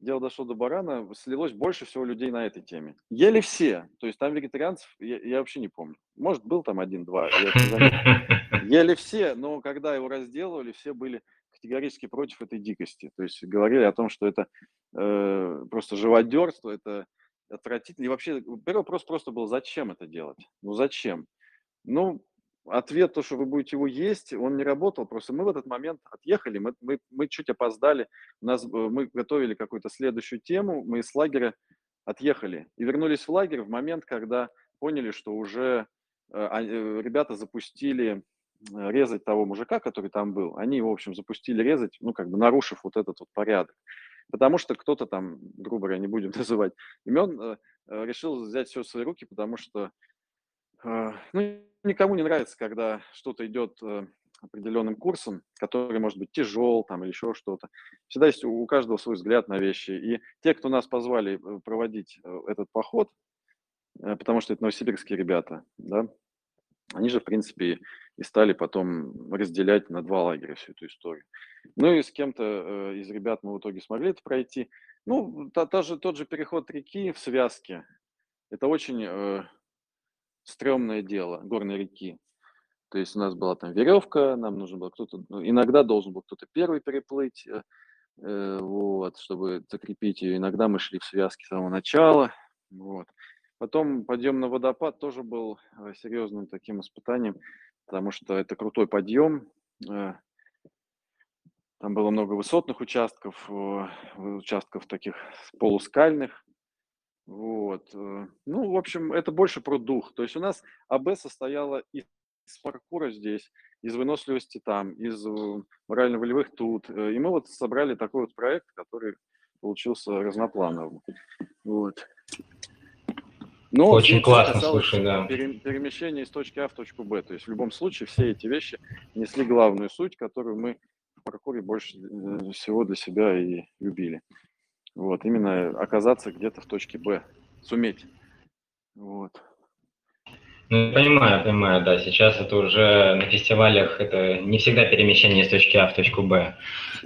дело дошло до барана, слилось больше всего людей на этой теме. Ели все. То есть там вегетарианцев я, я вообще не помню. Может, был там один-два. Ели все, но когда его разделывали, все были категорически против этой дикости. То есть говорили о том, что это э, просто живодерство, это отвратительно. И вообще, первый вопрос просто был, зачем это делать? Ну зачем? Ну, ответ, то, что вы будете его есть, он не работал. Просто мы в этот момент отъехали, мы, мы, мы чуть опоздали, у нас, э, мы готовили какую-то следующую тему, мы из лагеря отъехали и вернулись в лагерь в момент, когда поняли, что уже э, э, ребята запустили резать того мужика, который там был. Они в общем, запустили резать, ну, как бы нарушив вот этот вот порядок. Потому что кто-то там, грубо говоря, не будем называть имен, решил взять все в свои руки, потому что ну, никому не нравится, когда что-то идет э, определенным курсом, который может быть тяжел там или еще что-то. Всегда есть у каждого свой взгляд на вещи. И те, кто нас позвали э, проводить э, этот поход, потому что это новосибирские ребята, да, они же, в принципе, и стали потом разделять на два лагеря всю эту историю. Ну и с кем-то из ребят мы в итоге смогли это пройти. Ну, та, та же, тот же переход реки в связке. Это очень стрёмное дело горной реки. То есть у нас была там веревка, нам нужно было кто-то, ну, иногда должен был кто-то первый переплыть, э, э, вот, чтобы закрепить ее. Иногда мы шли в связке с самого начала, вот. Потом подъем на водопад тоже был э, серьезным таким испытанием, потому что это крутой подъем. Э, там было много высотных участков, участков таких полускальных. Вот. Ну, в общем, это больше про дух. То есть у нас АБ состояла из паркура здесь, из выносливости там, из морально-волевых тут. И мы вот собрали такой вот проект, который получился разноплановым. Вот. Но Очень классно, слушай, да. Перемещение из точки А в точку Б. То есть в любом случае все эти вещи несли главную суть, которую мы в паркуре больше э, всего для себя и любили. Вот, именно оказаться где-то в точке Б, суметь. Вот. Ну, понимаю, понимаю, да. Сейчас это уже на фестивалях, это не всегда перемещение с точки А в точку Б.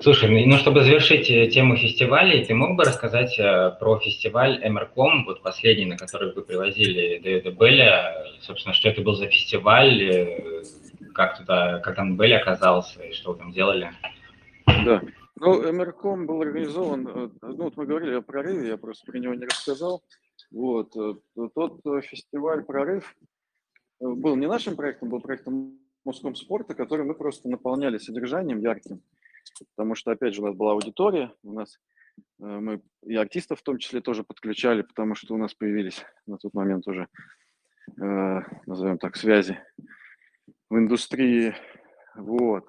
Слушай, ну, ну чтобы завершить э, тему фестивалей, ты мог бы рассказать э, про фестиваль Эмерком, вот последний, на который вы привозили Дэвида Белля, собственно, что это был за фестиваль, э, как туда, как там Белль оказался и что вы там делали? Да, ну, Эмерком был организован, ну, вот мы говорили о прорыве, я просто про него не рассказал. Вот, тот фестиваль «Прорыв», был не нашим проектом, был проектом Моском спорта, который мы просто наполняли содержанием ярким, потому что, опять же, у нас была аудитория, у нас э, мы и артистов в том числе тоже подключали, потому что у нас появились на тот момент уже, э, назовем так, связи в индустрии, вот.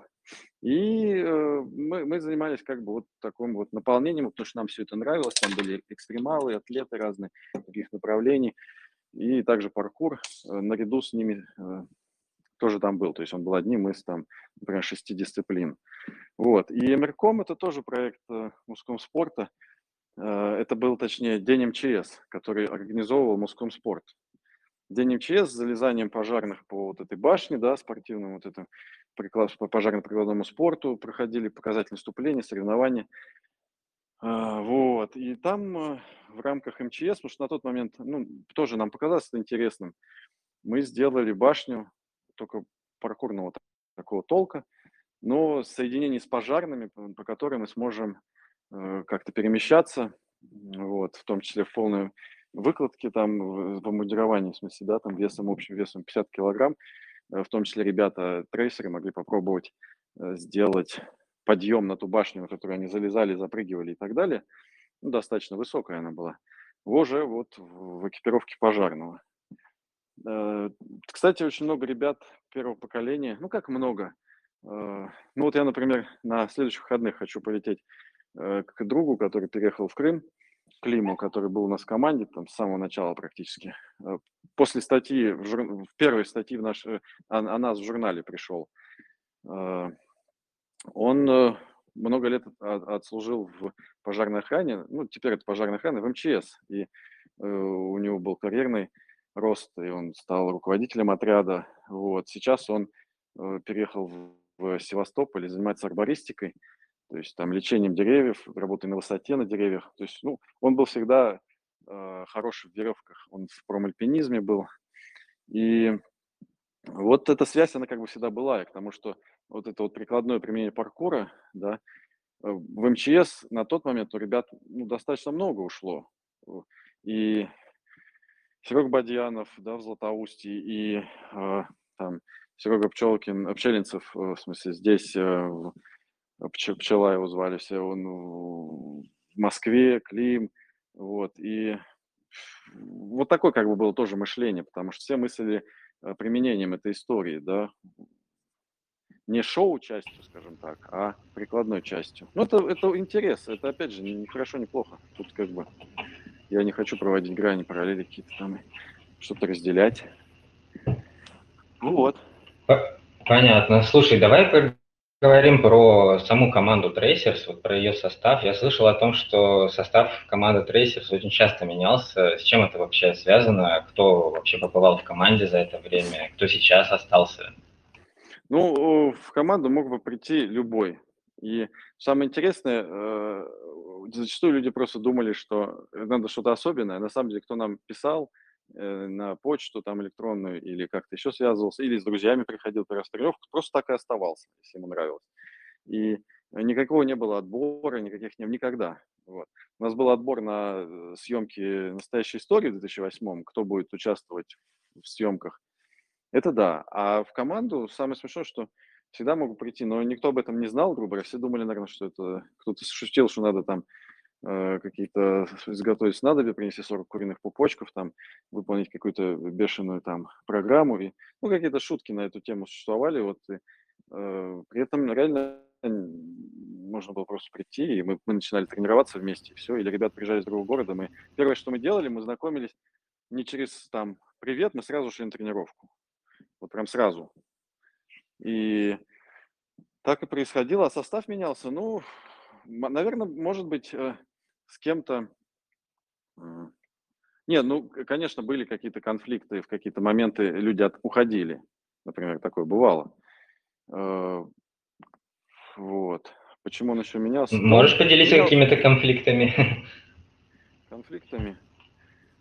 И э, мы, мы занимались как бы вот таким вот наполнением, потому что нам все это нравилось, там были экстремалы, атлеты разных таких направлений и также паркур э, наряду с ними э, тоже там был. То есть он был одним из там, например, шести дисциплин. Вот. И Эмерком – это тоже проект э, мужском спорта. Это был, точнее, День МЧС, который организовывал мужском спорт. День МЧС с залезанием пожарных по вот этой башне, да, спортивному вот этому по пожарно-прикладному спорту проходили показательные выступления, соревнования. А, вот, и там э, в рамках МЧС, потому что на тот момент, ну, тоже нам показалось это интересным, мы сделали башню только паркурного такого толка, но соединение с пожарными, по которой мы сможем э, как-то перемещаться, вот, в том числе в полной выкладке, там, в обмундировании, в смысле, да, там весом, общим весом 50 килограмм, в том числе ребята, трейсеры, могли попробовать сделать подъем на ту башню, на которую они залезали, запрыгивали и так далее, ну, достаточно высокая она была, уже вот в экипировке пожарного. Э, кстати, очень много ребят первого поколения, ну как много, э, ну вот я, например, на следующих выходных хочу полететь э, к другу, который переехал в Крым, Климу, который был у нас в команде там с самого начала практически. После статьи, в, жур... в первой статьи в наш... о, о нас в журнале пришел он э, много лет отслужил в пожарной охране, ну, теперь это пожарная охрана в МЧС, и э, у него был карьерный рост, и он стал руководителем отряда. Вот. Сейчас он э, переехал в Севастополь и занимается арбористикой, то есть там лечением деревьев, работой на высоте на деревьях. То есть, ну, он был всегда э, хорош в веревках, он в промальпинизме был. И вот эта связь, она как бы всегда была, к тому, что вот это вот прикладное применение паркура, да, э, в МЧС на тот момент у ребят ну, достаточно много ушло. И Серега Бадьянов, да, в Златоусте, и э, там Серега Пчелкин, Пчелинцев, э, в смысле, здесь э, Пчела его звали все, он в Москве, Клим, вот, и вот такое как бы было тоже мышление, потому что все мыслили Э, применением этой истории, да, не шоу частью, скажем так, а прикладной частью. Ну, это, это интерес, это, опять же, не хорошо, не плохо. Тут как бы я не хочу проводить грани, параллели какие-то там, что-то разделять. Ну вот. Понятно. Слушай, давай Говорим про саму команду Tracers, вот про ее состав. Я слышал о том, что состав команды Tracers очень часто менялся. С чем это вообще связано? Кто вообще побывал в команде за это время? Кто сейчас остался? Ну, в команду мог бы прийти любой. И самое интересное, э, зачастую люди просто думали, что надо что-то особенное. На самом деле, кто нам писал, на почту там электронную или как-то еще связывался, или с друзьями приходил по тренировку, просто так и оставался, если ему нравилось. И никакого не было отбора, никаких не никогда. Вот. У нас был отбор на э, съемки «Настоящей истории» в 2008 кто будет участвовать в съемках. Это да. А в команду самое смешное, что всегда могу прийти, но никто об этом не знал, грубо говоря. Все думали, наверное, что это кто-то шутил, что надо там э, какие-то изготовить снадобья, принести 40 куриных пупочков, там, выполнить какую-то бешеную там программу. И, ну, какие-то шутки на эту тему существовали. Вот, и, э, при этом реально можно было просто прийти, и мы, мы начинали тренироваться вместе, и все. Или ребята приезжали из другого города. Мы, первое, что мы делали, мы знакомились не через там «привет», мы сразу шли на тренировку. Вот прям сразу. И так и происходило. А состав менялся. Ну, наверное, может быть, э, с кем-то... Нет, ну, конечно, были какие-то конфликты, в какие-то моменты люди от... уходили. Например, такое бывало. Э, вот. Почему он еще менялся? Можешь поделиться менялся... какими-то конфликтами? Конфликтами?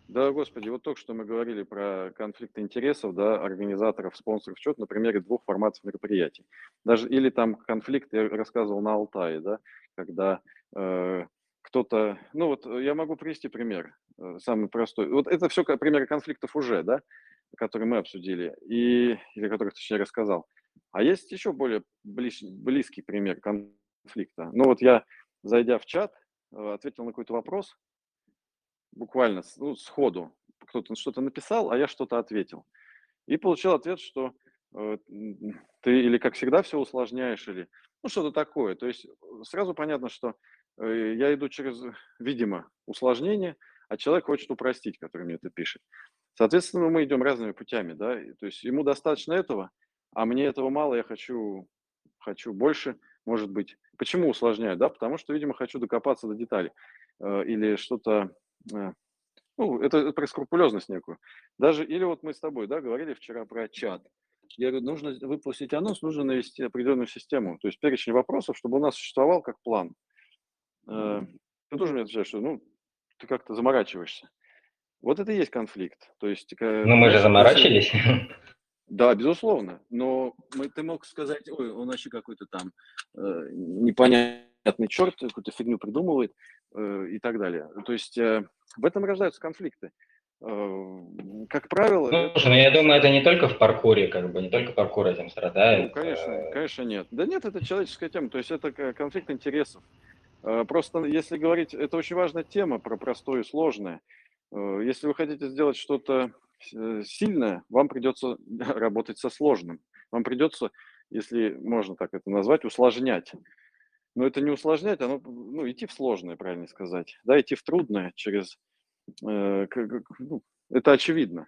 Да, господи, вот только что мы говорили про конфликты интересов, да, организаторов, спонсоров, что-то на примере двух форматов мероприятий. Даже, или там конфликт, я рассказывал на Алтае, да, когда э, кто-то, ну вот я могу привести пример, э, самый простой. Вот это все примеры конфликтов уже, да, которые мы обсудили, и, или которых, точнее, рассказал. А есть еще более ближ, близкий пример конфликта. Ну вот я, зайдя в чат, э, ответил на какой-то вопрос, буквально ну, сходу. Кто-то что-то написал, а я что-то ответил. И получил ответ, что э, ты или, как всегда, все усложняешь, или ну, что-то такое. То есть сразу понятно, что э, я иду через, видимо, усложнение, а человек хочет упростить, который мне это пишет. Соответственно, мы идем разными путями, да, то есть ему достаточно этого, а мне этого мало, я хочу, хочу больше, может быть. Почему усложняю, да, потому что, видимо, хочу докопаться до деталей э, или что-то Э, ну, это про скрупулезность некую. Даже, или вот мы с тобой, да, говорили вчера про чат. Я говорю, нужно выпустить анонс, нужно навести определенную систему, то есть перечень вопросов, чтобы у нас существовал как план. Э, ты тоже мне отвечаешь, что, ну, ты как-то заморачиваешься. Вот это и есть конфликт. То есть, ну, мы же заморачивались. Да, безусловно. Но мы, ты мог сказать, ой, он вообще какой-то там э, непонятный черт, какую-то фигню придумывает. Э, и так далее. То есть э, в этом рождаются конфликты. Э, как правило... Ну, слушай, ну я думаю, это не только в паркуре, как бы, не только паркур этим страдает. Ну, конечно, конечно нет. Да нет, это человеческая тема, то есть это конфликт интересов. Просто если говорить, это очень важная тема про простое и сложное. Если вы хотите сделать что-то сильное, вам придется работать со сложным. Вам придется, если можно так это назвать, усложнять. Но это не усложнять, оно, ну, идти в сложное, правильно сказать, да, идти в трудное через, э, ну, это очевидно.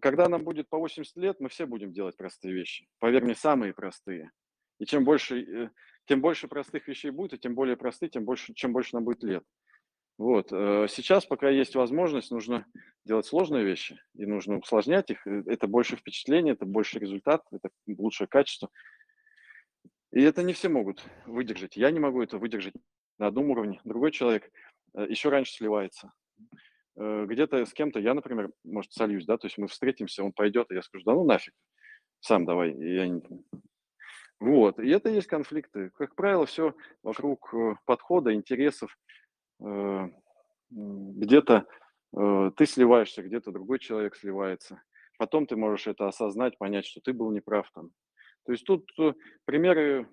Когда нам будет по 80 лет, мы все будем делать простые вещи. Поверь мне, самые простые. И чем больше, э, тем больше простых вещей будет, и тем более простые, тем больше, чем больше нам будет лет. Вот. Э, сейчас, пока есть возможность, нужно делать сложные вещи, и нужно усложнять их. Это больше впечатления, это больше результат, это лучшее качество. И это не все могут выдержать. Я не могу это выдержать на одном уровне. Другой человек э, еще раньше сливается. Э, где-то с кем-то, я, например, может, сольюсь, да, то есть мы встретимся, он пойдет, и я скажу, да ну нафиг, сам давай. И я. Вот, и это есть конфликты. Как правило, все вокруг э, подхода, интересов. Где-то ты сливаешься, где-то другой человек сливается. Потом ты можешь это осознать, понять, что ты был неправ там, то есть тут э, примеры,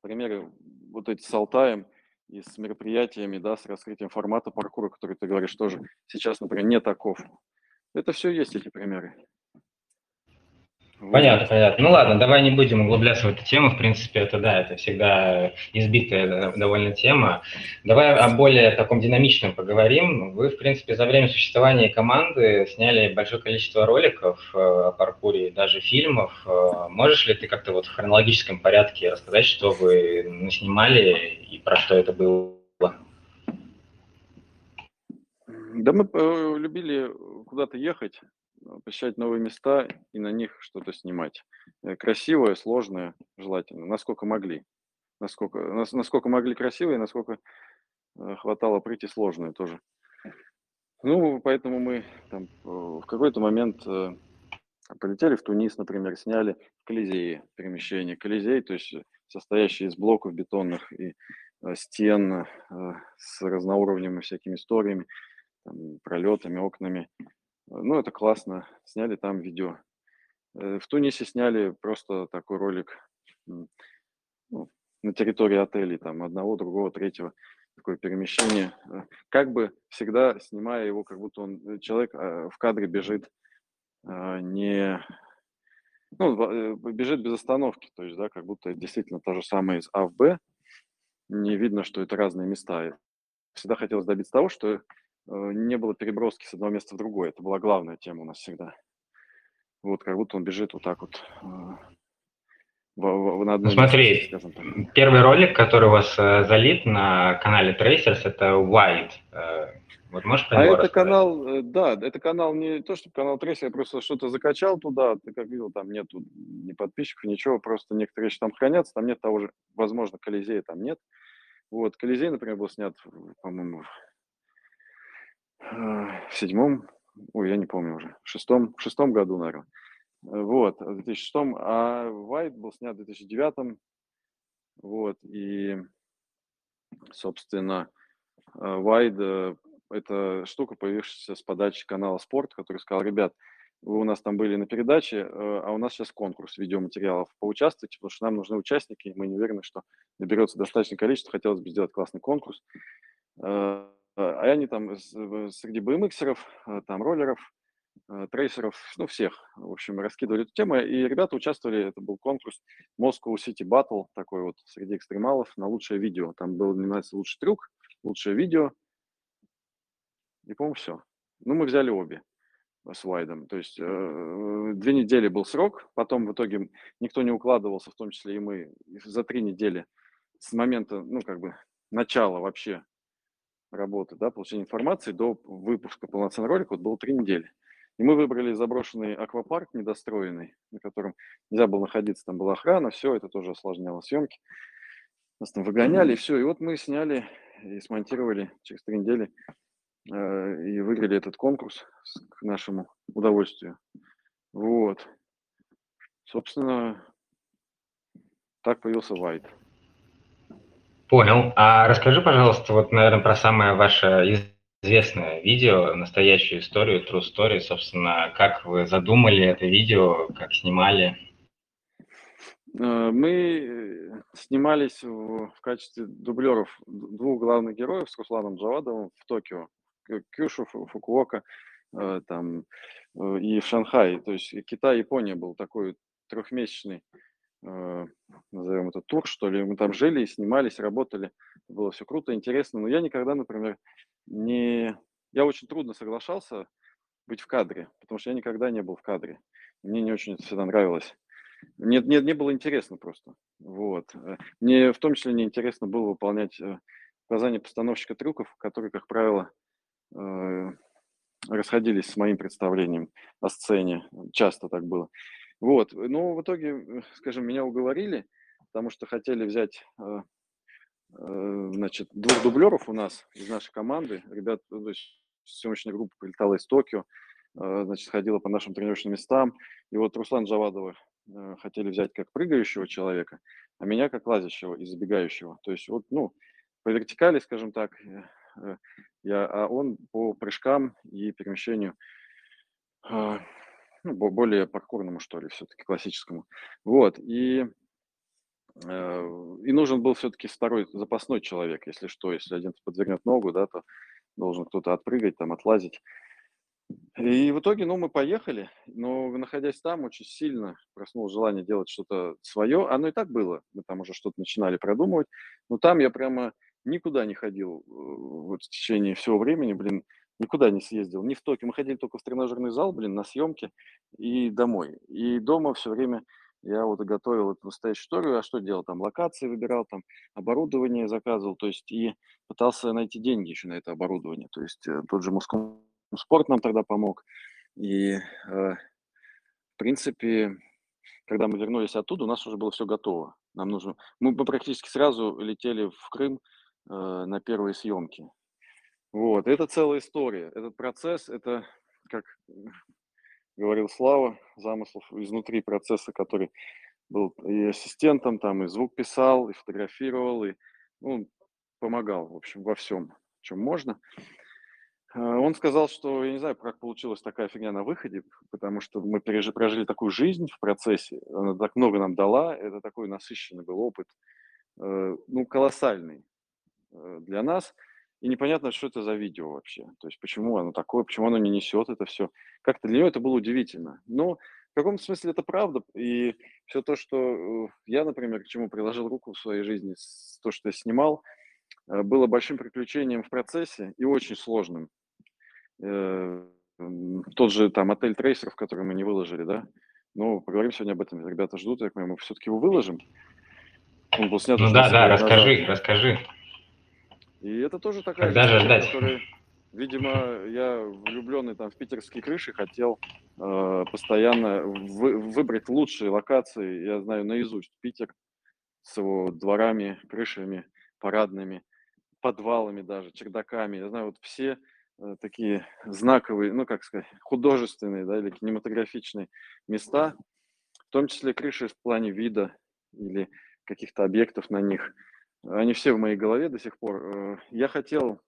примеры вот эти с Алтаем и с мероприятиями, да, с раскрытием формата паркура, который ты говоришь, тоже сейчас, например, не таков. Это все есть эти примеры. Понятно, понятно. Ну ладно, давай не будем углубляться в эту тему. В принципе, это да, это всегда избитая довольно тема. Давай о более таком динамичном поговорим. Вы, в принципе, за время существования команды сняли большое количество роликов э, о паркуре, даже фильмов. Э, можешь ли ты как-то вот в хронологическом порядке рассказать, что вы снимали и про что это было? Да мы э, любили куда-то ехать посещать новые места и на них что-то снимать. Э, красивое, сложное, желательно, насколько могли. Насколько, насколько могли красивое, насколько э, хватало прийти сложное тоже. Ну, поэтому мы там э, в какой-то момент э, полетели в Тунис, например, сняли в Колизее перемещение. Колизей, то есть состоящий из блоков бетонных и э, стен э, с разноуровневыми всякими историями, там, пролетами, окнами. Ну, это классно. Сняли там видео. Э, в Тунисе сняли просто такой ролик ну, на территории отелей, там, одного, другого, третьего, такое перемещение. Э, Как бы всегда снимая его, как будто он, э, человек э, в кадре бежит э, не, ну, бежит без остановки, то есть, да, как будто действительно то же самое из А в Б, не видно, что это разные места. Всегда хотелось добиться того, что не было переброски с одного места в другое. Это была главная тема у нас всегда. Вот, как будто он бежит вот так вот э, в, в- на одной смотри, так. первый ролик, который у вас э, залит на канале Tracers, это White. Э, Вот можешь про А это рассказать? канал, э, да, это канал не то, что канал Трейсер, я просто что-то закачал туда, ты как видел, там нету ни подписчиков, ничего, просто некоторые вещи там хранятся, там нет того же, возможно, Колизея там нет. Вот, Колизей, например, был снят, по-моему, в э, в седьмом, ой, я не помню уже, в шестом, в шестом году, наверное. Вот, в 2006, а White был снят в 2009, вот, и, собственно, э, э, это штука, появившаяся с подачи канала Спорт, который сказал, ребят, вы у нас там были на передаче, э, а у нас сейчас конкурс видеоматериалов. Поучаствуйте, потому что нам нужны участники, и мы не уверены, что наберется достаточное количество. Хотелось бы сделать классный конкурс. Э, А они там среди BMX-еров, э, там роллеров, э, трейсеров, ну, всех, в общем, раскидывали эту тему, и ребята участвовали, это был конкурс Moscow City Battle, такой вот среди экстремалов, на лучшее видео. Там был, называется, лучший трюк, лучшее видео, и, по-моему, все. Ну, мы взяли обе с Вайдом. То есть э, две недели был срок, потом в итоге никто не укладывался, в том числе и мы, за три недели с момента, ну, как бы, начала вообще работы, да, получения информации до выпуска полноценного ролика, вот было три недели. И мы выбрали заброшенный аквапарк недостроенный, на котором нельзя было находиться, там была охрана, все, это тоже осложняло съемки. Нас там выгоняли, и все. И вот мы сняли и смонтировали через три недели э, и выиграли этот конкурс к нашему удовольствию. Вот. Собственно, так появился Вайт. Понял. А расскажи, пожалуйста, вот, наверное, про самое ваше известное видео, настоящую историю, true story, собственно, как вы задумали это видео, как снимали. Э, Мы э, снимались в, в качестве дублеров двух главных героев с Русланом Джавадовым в Токио, Кюшу, Фу- Фукуока, э, там, и в Шанхае. То есть Китай, Япония был такой трехмесячный, назовем это тур, что ли. Мы там жили, и снимались, работали. Было все круто, интересно. Но я никогда, например, не... Я очень трудно соглашался быть в кадре, потому что я никогда не был в кадре. Мне не очень это всегда нравилось. Мне, мне, мне было интересно просто. Вот. Э, Мне в том числе не интересно было выполнять э, указания постановщика трюков, которые, как правило, э, расходились с моим представлением о сцене. Часто так было. Вот. Но в итоге, скажем, меня уговорили, потому что хотели взять э, э, значит, двух дублеров у нас из нашей команды. Ребят, ну, то есть съемочная группа прилетала из Токио, э, значит, ходила по нашим тренировочным местам. И вот Руслан Джавадова э, хотели взять как прыгающего человека, а меня как лазящего и забегающего. То есть вот, ну, по вертикали, скажем так, э, я, а он по прыжкам и перемещению э, ну, бо- более паркурному, что ли, все-таки классическому. Вот, и, э, и нужен был все-таки второй запасной человек, если что, если один подвернет ногу, да, то должен кто-то отпрыгать, там, отлазить. И в итоге, ну, мы поехали, но находясь там, очень сильно проснулось желание делать что-то свое. Оно и так было, мы там уже что-то начинали продумывать, но там я прямо никуда не ходил э, вот в течение всего времени, блин, никуда не съездил, ни в Токио. Мы ходили только в тренажерный зал, блин, на съемки и домой. И дома все время я вот готовил эту настоящую историю, а что делал там, локации выбирал, там оборудование заказывал, то есть и пытался найти деньги еще на это оборудование. То есть э, тот же Москва спорт нам тогда помог. И, э, в принципе, когда мы вернулись оттуда, у нас уже было все готово. Нам нужно... Мы практически сразу летели в Крым э, на первые съемки. Вот, это целая история. Этот процесс, это, как говорил Слава, замыслов изнутри процесса, который был и ассистентом, там, и звук писал, и фотографировал, и ну, помогал, в общем, во всем, чем можно. А, он сказал, что, я не знаю, как получилась такая фигня на выходе, потому что мы прожили такую жизнь в процессе, она так много нам дала, это такой насыщенный был опыт, э, ну, колоссальный э, для нас, и непонятно, что это за видео вообще, то есть почему оно такое, почему оно не несет это все. Как-то для него это было удивительно. Но в каком-то смысле это правда, и все то, что э, я, например, к чему приложил руку в своей жизни, то, что я снимал, было большим приключением в процессе и очень сложным. Э, тот же там отель трейсеров, который мы не выложили, да, ну, поговорим сегодня об этом. Ребята ждут, я понимаю, мы все-таки его выложим. Он был снят ну да, да, расскажи, назад. расскажи. И это тоже такая Когда же ждать? Которая, видимо, я влюбленный там в питерские крыши, хотел э, постоянно вы, выбрать лучшие локации. Я знаю наизусть Питер с его дворами, крышами, парадными, подвалами даже, чердаками. Я знаю вот все Э, такие знаковые, ну, как сказать, художественные, да, или кинематографичные места, в том числе крыши в плане вида или каких-то объектов на них. Они все в моей голове до сих пор. Э, я хотел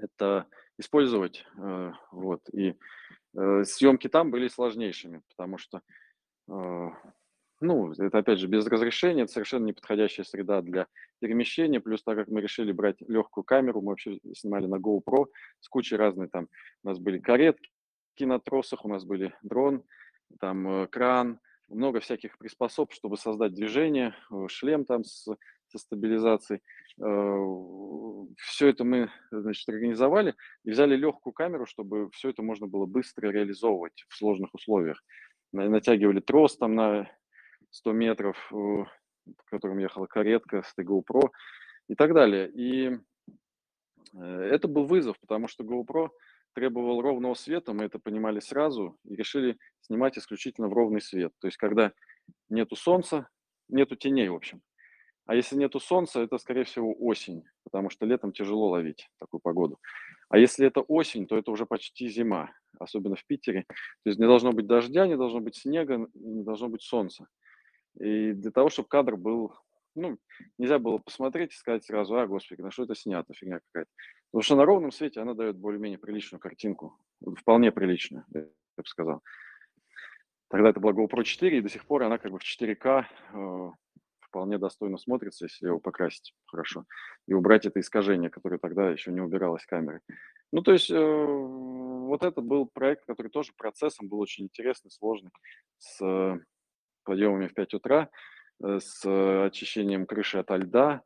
это использовать, э, вот, и съемки там были сложнейшими, потому что ну, это опять же без разрешения, это совершенно неподходящая среда для перемещения. Плюс, так как мы решили брать легкую камеру, мы вообще снимали на GoPro с кучей разной там. У нас были каретки на тросах, у нас были дрон, там э, кран, много всяких приспособ, чтобы создать движение, э, шлем там с, стабилизацией. Э, все это мы, значит, организовали и взяли легкую камеру, чтобы все это можно было быстро реализовывать в сложных условиях. Натягивали трос там на 100 метров, в котором ехала каретка с GoPro и так далее. И э, это был вызов, потому что GoPro требовал ровного света, мы это понимали сразу и решили снимать исключительно в ровный свет. То есть, когда нету солнца, нету теней, в общем. А если нету солнца, это, скорее всего, осень, потому что летом тяжело ловить такую погоду. А если это осень, то это уже почти зима, особенно в Питере. То есть не должно быть дождя, не должно быть снега, не должно быть солнца. И для того, чтобы кадр был, ну, нельзя было посмотреть и сказать сразу, а, господи, на что это снято, фигня какая-то. Потому что на ровном свете она дает более-менее приличную картинку, вполне приличную, я бы сказал. Тогда это была GoPro 4, и до сих пор она как бы в 4К э, вполне достойно смотрится, если его покрасить хорошо, и убрать это искажение, которое тогда еще не убиралось камерой. Ну, то есть э, вот это был проект, который тоже процессом был очень интересный, сложный, с подъемами в 5 утра, э, с очищением крыши от льда,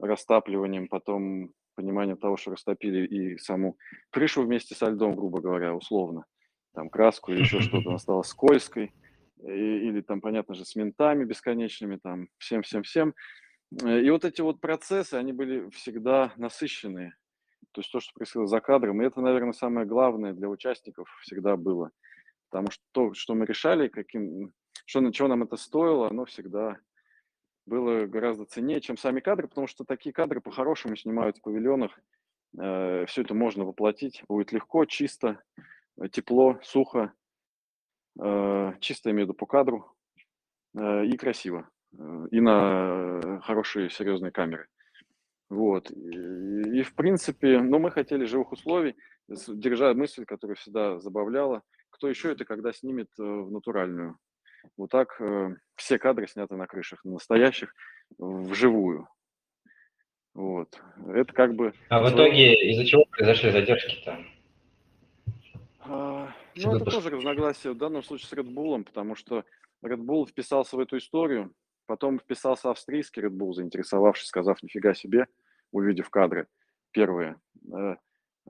растапливанием, потом пониманием того, что растопили и саму крышу вместе со льдом, грубо говоря, условно, там краску или еще что-то, она стала скользкой, или там, понятно же, с ментами бесконечными, там, всем-всем-всем. Э, и вот эти вот процессы, они были всегда насыщенные. То есть то, что происходило за кадром, и это, наверное, самое главное для участников всегда было. Потому что то, что мы решали, каким, что, на чего нам это стоило, оно всегда было гораздо ценнее, чем сами кадры, потому что такие кадры по-хорошему снимают в павильонах. Э, все это можно воплотить, будет легко, чисто, э, тепло, сухо, э, чисто, имею в виду по кадру, э, и красиво, э, и на хорошие серьезные камеры. Вот. И, и в принципе, ну, мы хотели живых условий, держа мысль, которая всегда забавляла, кто еще это когда снимет в натуральную вот так все кадры сняты на крышах, настоящих, вживую. Вот. Это как бы... А в итоге из-за чего произошли задержки-то? Ну, это тоже разногласие в данном случае с Red Bull, потому что Red Bull вписался в эту историю, потом вписался австрийский Red Bull, заинтересовавшись, сказав нифига себе, увидев кадры первые. Э,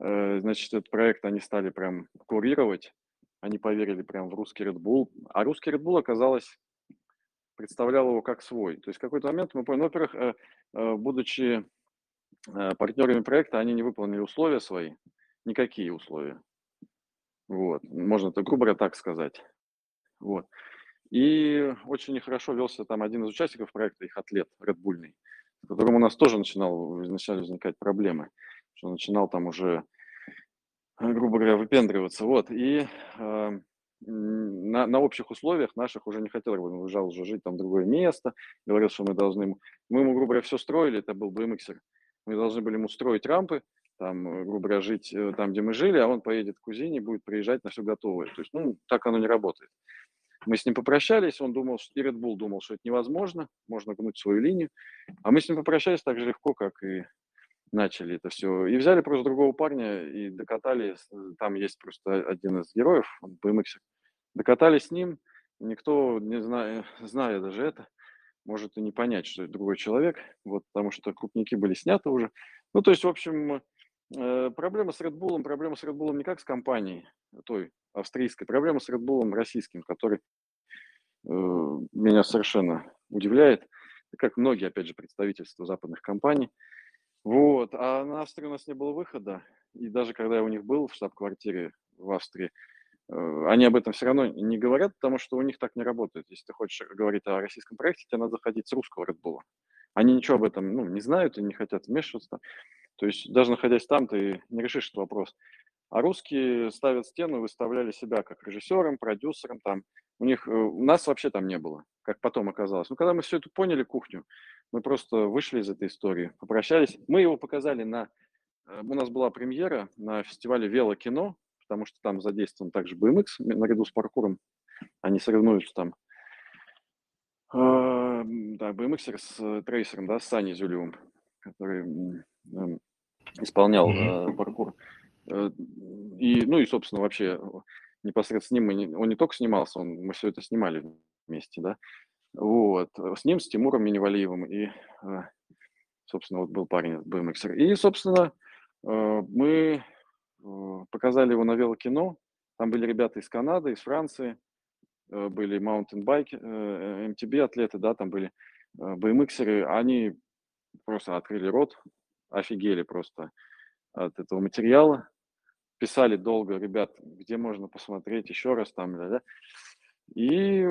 э, значит, этот проект они стали прям курировать, они поверили прям в русский Red Bull. А русский Red Bull оказалось, представлял его как свой. То есть в какой-то момент мы поняли, ну, во-первых, э, будучи партнерами проекта, они не выполнили условия свои, никакие условия. Вот, можно это грубо так сказать. Вот. И очень нехорошо велся там один из участников проекта, их атлет, Bullный, с которым у нас тоже начинал, начали возникать проблемы. что начинал там уже, грубо говоря, выпендриваться. Вот, и э, на, на общих условиях наших уже не хотел, он уезжал уже жить там в другое место, говорил, что мы должны... Мы ему, грубо говоря, все строили, это был BMX. Мы должны были ему строить рампы, там, э, грубо говоря, жить э, там, где мы жили, а он поедет к кузине, будет приезжать на все готовое. То есть, ну, так оно не работает. Мы с ним попрощались, он думал, что и Red Bull думал, что это невозможно, можно гнуть свою линию. А мы с ним попрощались так же легко, как и начали это все. И взяли просто другого парня и докатали. Там есть просто один из героев, он BMX. Докатали с ним, никто, не зная, зная даже это, может и не понять, что это другой человек, вот, потому что крупники были сняты уже. Ну, то есть, в общем, э, проблема с Red Bull, проблема с Red Bull не как с компанией той австрийской, проблема с Red Bull российским, который э, меня совершенно удивляет, как многие, опять же, представительства западных компаний. Вот. А на Австрию у нас не было выхода. И даже когда я у них был в штаб-квартире в Австрии, э, они об этом все равно не говорят, потому что у них так не работает. Если ты хочешь говорить о российском проекте, тебе надо заходить с русского Red Bull. Они ничего об этом ну, не знают и не хотят вмешиваться. То есть даже находясь там, ты не решишь этот вопрос. А русские ставят стену, выставляли себя как режиссером, продюсером. Там. У них, э, у нас вообще там не было, как потом оказалось. Но когда мы все это поняли, кухню, мы просто вышли из этой истории, попрощались. Мы его показали на... Э, у нас была премьера на фестивале «Велокино», потому что там задействован также BMX наряду с паркуром. Они соревнуются там. Э, да, BMX с трейсером, да, с Саней Зюлевым, который эм, исполнял mm-hmm. паркур. Э, и, ну и, собственно, вообще непосредственно с ним не, он не только снимался, он, мы все это снимали вместе, да. Вот. С ним, с Тимуром Миневалиевым и, э, собственно, вот был парень BMX. И, собственно, э, мы показали его на велокино. Там были ребята из Канады, из Франции, были маунтинбайки, MTB атлеты, да, там были BMXеры. Они просто открыли рот, офигели просто от этого материала писали долго, ребят, где можно посмотреть еще раз там, да, да. И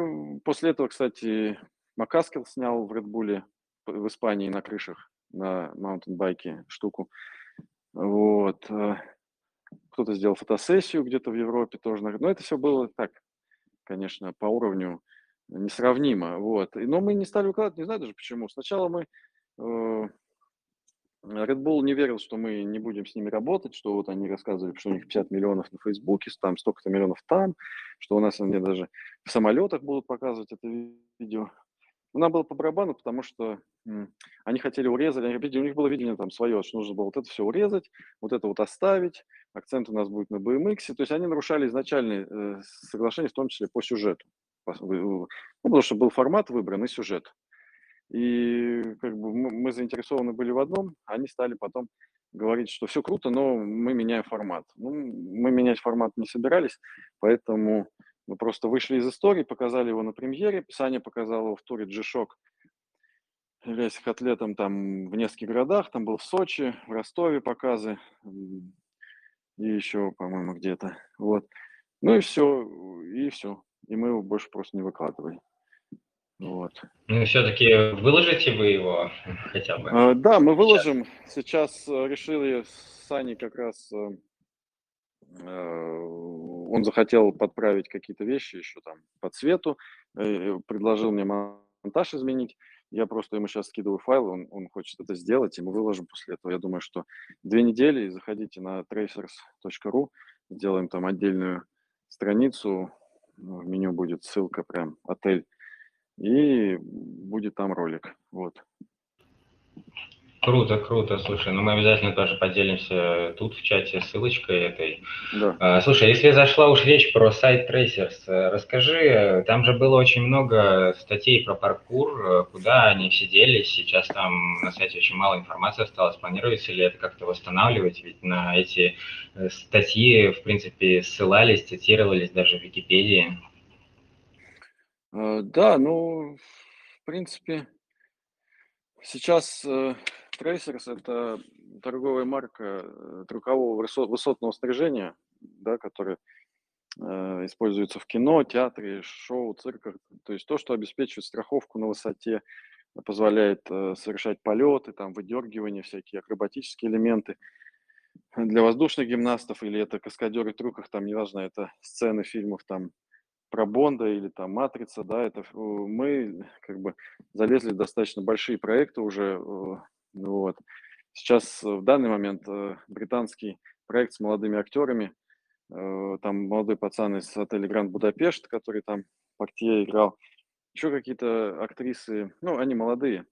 после этого, кстати, Макаскел снял в Редбуле в Испании на крышах, на маунтинбайке штуку. Вот. Э, кто-то сделал фотосессию где-то в Европе тоже. Но это все было так, конечно, по уровню несравнимо. Вот. Но мы не стали выкладывать, не знаю даже почему. Сначала мы э, Red Bull не верил, что мы не будем с ними работать, что вот они рассказывали, что у них 50 миллионов на Фейсбуке, там столько-то миллионов там, что у нас они даже в самолетах будут показывать это видео. Нам было по барабану, потому что они хотели урезать, они, у них было видение там свое, что нужно было вот это все урезать, вот это вот оставить, акцент у нас будет на BMX, то есть они нарушали изначальные э, соглашения, в том числе по сюжету, ну, потому что был формат выбран и сюжет. И как бы мы заинтересованы были в одном, они стали потом говорить, что все круто, но мы меняем формат. Ну, мы менять формат не собирались, поэтому мы просто вышли из истории, показали его на премьере, Саня показал его в туре G-Shock, являясь атлетом там в нескольких городах, там был в Сочи, в Ростове показы, и еще, по-моему, где-то. Вот. Ну и все, и все. И мы его больше просто не выкладывали. Вот. Ну, все-таки выложите вы его хотя бы? А, да, мы выложим. Сейчас, Сейчас э, решили с Саней как раз... Э, э, он захотел подправить какие-то вещи еще там по цвету, предложил мне монтаж изменить. Я просто ему сейчас скидываю файл, он, он хочет это сделать, и мы выложим после этого. Я думаю, что две недели, и заходите на tracers.ru, сделаем там отдельную страницу, в меню будет ссылка прям, отель и будет там ролик. Вот. Круто, круто, слушай, ну мы обязательно тоже поделимся тут в чате ссылочкой этой. Да. А, слушай, если зашла уж речь про сайт Tracers, э, расскажи, там же было очень много статей про паркур, э, куда они все делись, сейчас там на сайте очень мало информации осталось, планируется ли это как-то восстанавливать, ведь на эти э, статьи, в принципе, ссылались, цитировались даже в Википедии. Э, да, ну, в принципе, сейчас э, Tracers– это торговая марка э, трюкового высотного снаряжения, да, которое э, используется в кино, театре, шоу, цирках. То есть то, что обеспечивает страховку на высоте, позволяет э, совершать полеты, там, выдергивания, всякие акробатические элементы. для воздушных гимнастов, или это каскадеры в трюках, там, неважно, это сцены фильмов там про Бонда или там Матрица, да, это мы как бы залезли в достаточно большие проекты уже, э, вот. Сейчас в данный момент э, британский проект с молодыми актерами, э, там молодой пацан из отеля Гранд Будапешт, который там Портье играл, еще какие-то актрисы, ну, они молодые,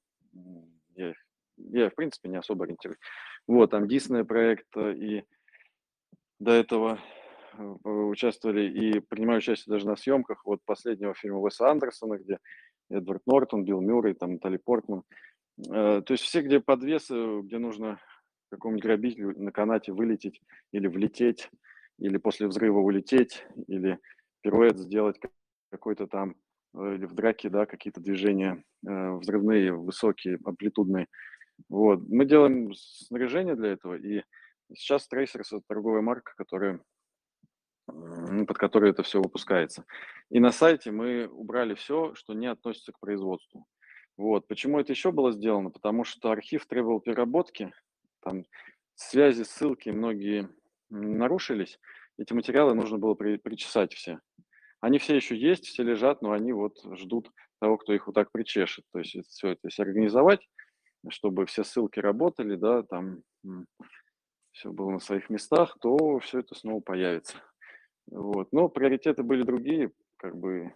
я, я в принципе не особо ориентируюсь. Вот, там Дисней проект, и до этого Э, участвовали и принимали участие даже на съемках вот последнего фильма Уэса Андерсона, где Эдвард Нортон, Билл Мюррей, там Натали Портман. Э, то есть все, где подвесы, где нужно какому-нибудь грабителю на канате вылететь или влететь, или после взрыва улететь, или пируэт сделать какой-то там, э, или в драке, да, какие-то движения взрывные, высокие, амплитудные. Вот. Мы делаем снаряжение для этого, и сейчас Tracers – это торговая марка, которая под который это все выпускается. И на сайте мы убрали все, что не относится к производству. Вот. Почему это еще было сделано? Потому что архив требовал переработки, там связи, ссылки многие нарушились, эти материалы нужно было при, причесать все. Они все еще есть, все лежат, но они вот ждут того, кто их вот так причешет. То есть все это если организовать, чтобы все ссылки работали, да, там все было на своих местах, то все это снова появится. Вот. Но приоритеты были другие, как бы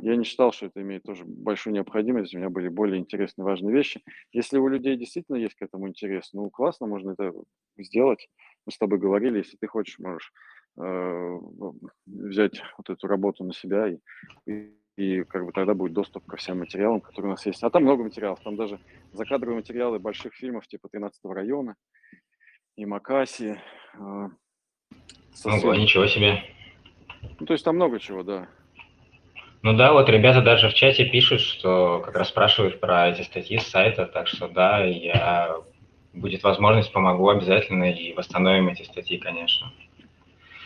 я не считал, что это имеет тоже большую необходимость. У меня были более интересные, важные вещи. Если у людей действительно есть к этому интерес, ну классно, можно это сделать. Мы с тобой говорили, если ты хочешь, можешь э, взять вот эту работу на себя и, и, и как бы тогда будет доступ ко всем материалам, которые у нас есть. А там много материалов, там даже закадровые материалы больших фильмов типа 13 района и Макаси. Э, Ого, ничего себе. Ну, то есть там много чего, да. Ну да, вот ребята даже в чате пишут, что как раз спрашивают про эти статьи с сайта, так что да, я будет возможность, помогу обязательно и восстановим эти статьи, конечно.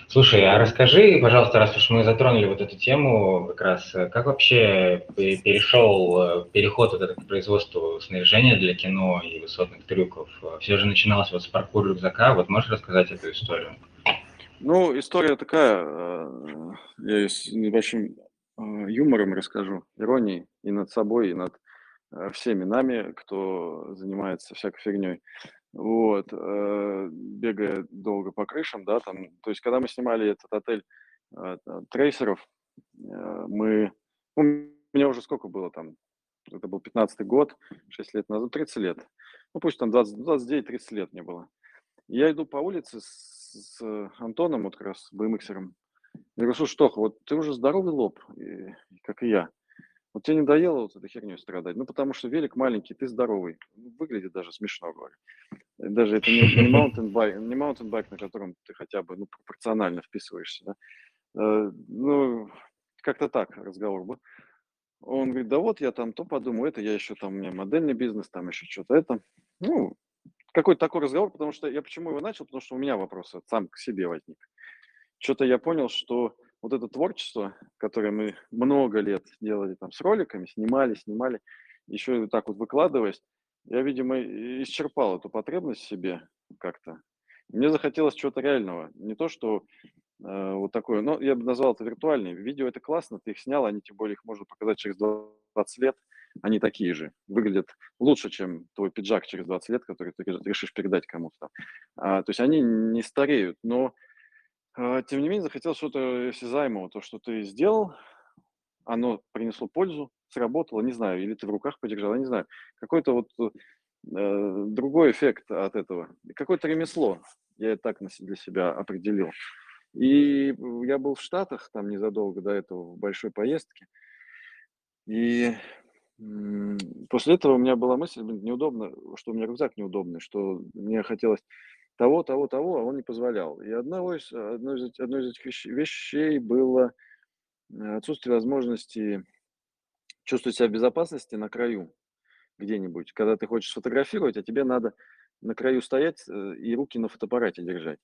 Слушай, а расскажи, пожалуйста, раз уж мы затронули вот эту тему, как раз, как вообще перешел э, переход вот этот к производству снаряжения для кино и высотных трюков? Все же начиналось вот с паркур рюкзака, вот можешь рассказать эту историю? Ну, история такая, э, я с небольшим э, юмором расскажу, иронией и над собой, и над э, всеми нами, кто занимается всякой фигней. Вот, бегая долго по крышам, да, там, то есть, когда мы снимали этот отель трейсеров, мы, ну, мне уже сколько было там, это был 15-й год, 6 лет назад, 30 лет, ну, пусть там 29-30 лет мне было. Я иду по улице с с э, Антоном, вот как раз BMX-ером. Я говорю, слушай, Тоха, вот ты уже здоровый лоб, и, как и я. Вот тебе не надоело вот этой херней страдать? Ну, потому что велик маленький, ты здоровый. Ну, выглядит даже смешно, говорю. Даже это не, не, mountain bike, не mountain bike, на котором ты хотя бы ну, пропорционально вписываешься. Да? Э, ну, как-то так разговор был. Он говорит, да вот я там то подумаю, это я еще там, у меня модельный бизнес, там еще что-то это. Ну, какой-то такой разговор, потому что я почему его начал, потому что у меня вопрос сам к себе возник. Что-то я понял, что вот это творчество, которое мы много лет делали там с роликами, снимали, снимали, еще и так вот выкладываясь, я, видимо, исчерпал эту потребность себе как-то. Мне захотелось чего-то реального. Не то, что э, вот такое, но я бы назвал это виртуальные. Видео это классно, ты их снял, они тем более их можно показать через 20 лет они такие же, выглядят лучше, чем твой пиджак через 20 лет, который ты решишь передать кому-то. А, то есть они не стареют, но а, тем не менее захотел что-то осязаемого, то, что ты сделал, оно принесло пользу, сработало, не знаю, или ты в руках подержал, я не знаю. Какой-то вот э, другой эффект от этого. Какое-то ремесло, я так для себя определил. И я был в Штатах там незадолго до этого в большой поездке. И После этого у меня была мысль, блин, неудобно, что у меня рюкзак неудобный, что мне хотелось того, того, того, а он не позволял. И одного из, одно из, одно из этих вещей было э, отсутствие возможности чувствовать себя в безопасности на краю где-нибудь. Когда ты хочешь сфотографировать, а тебе надо на краю стоять э, и руки на фотоаппарате держать.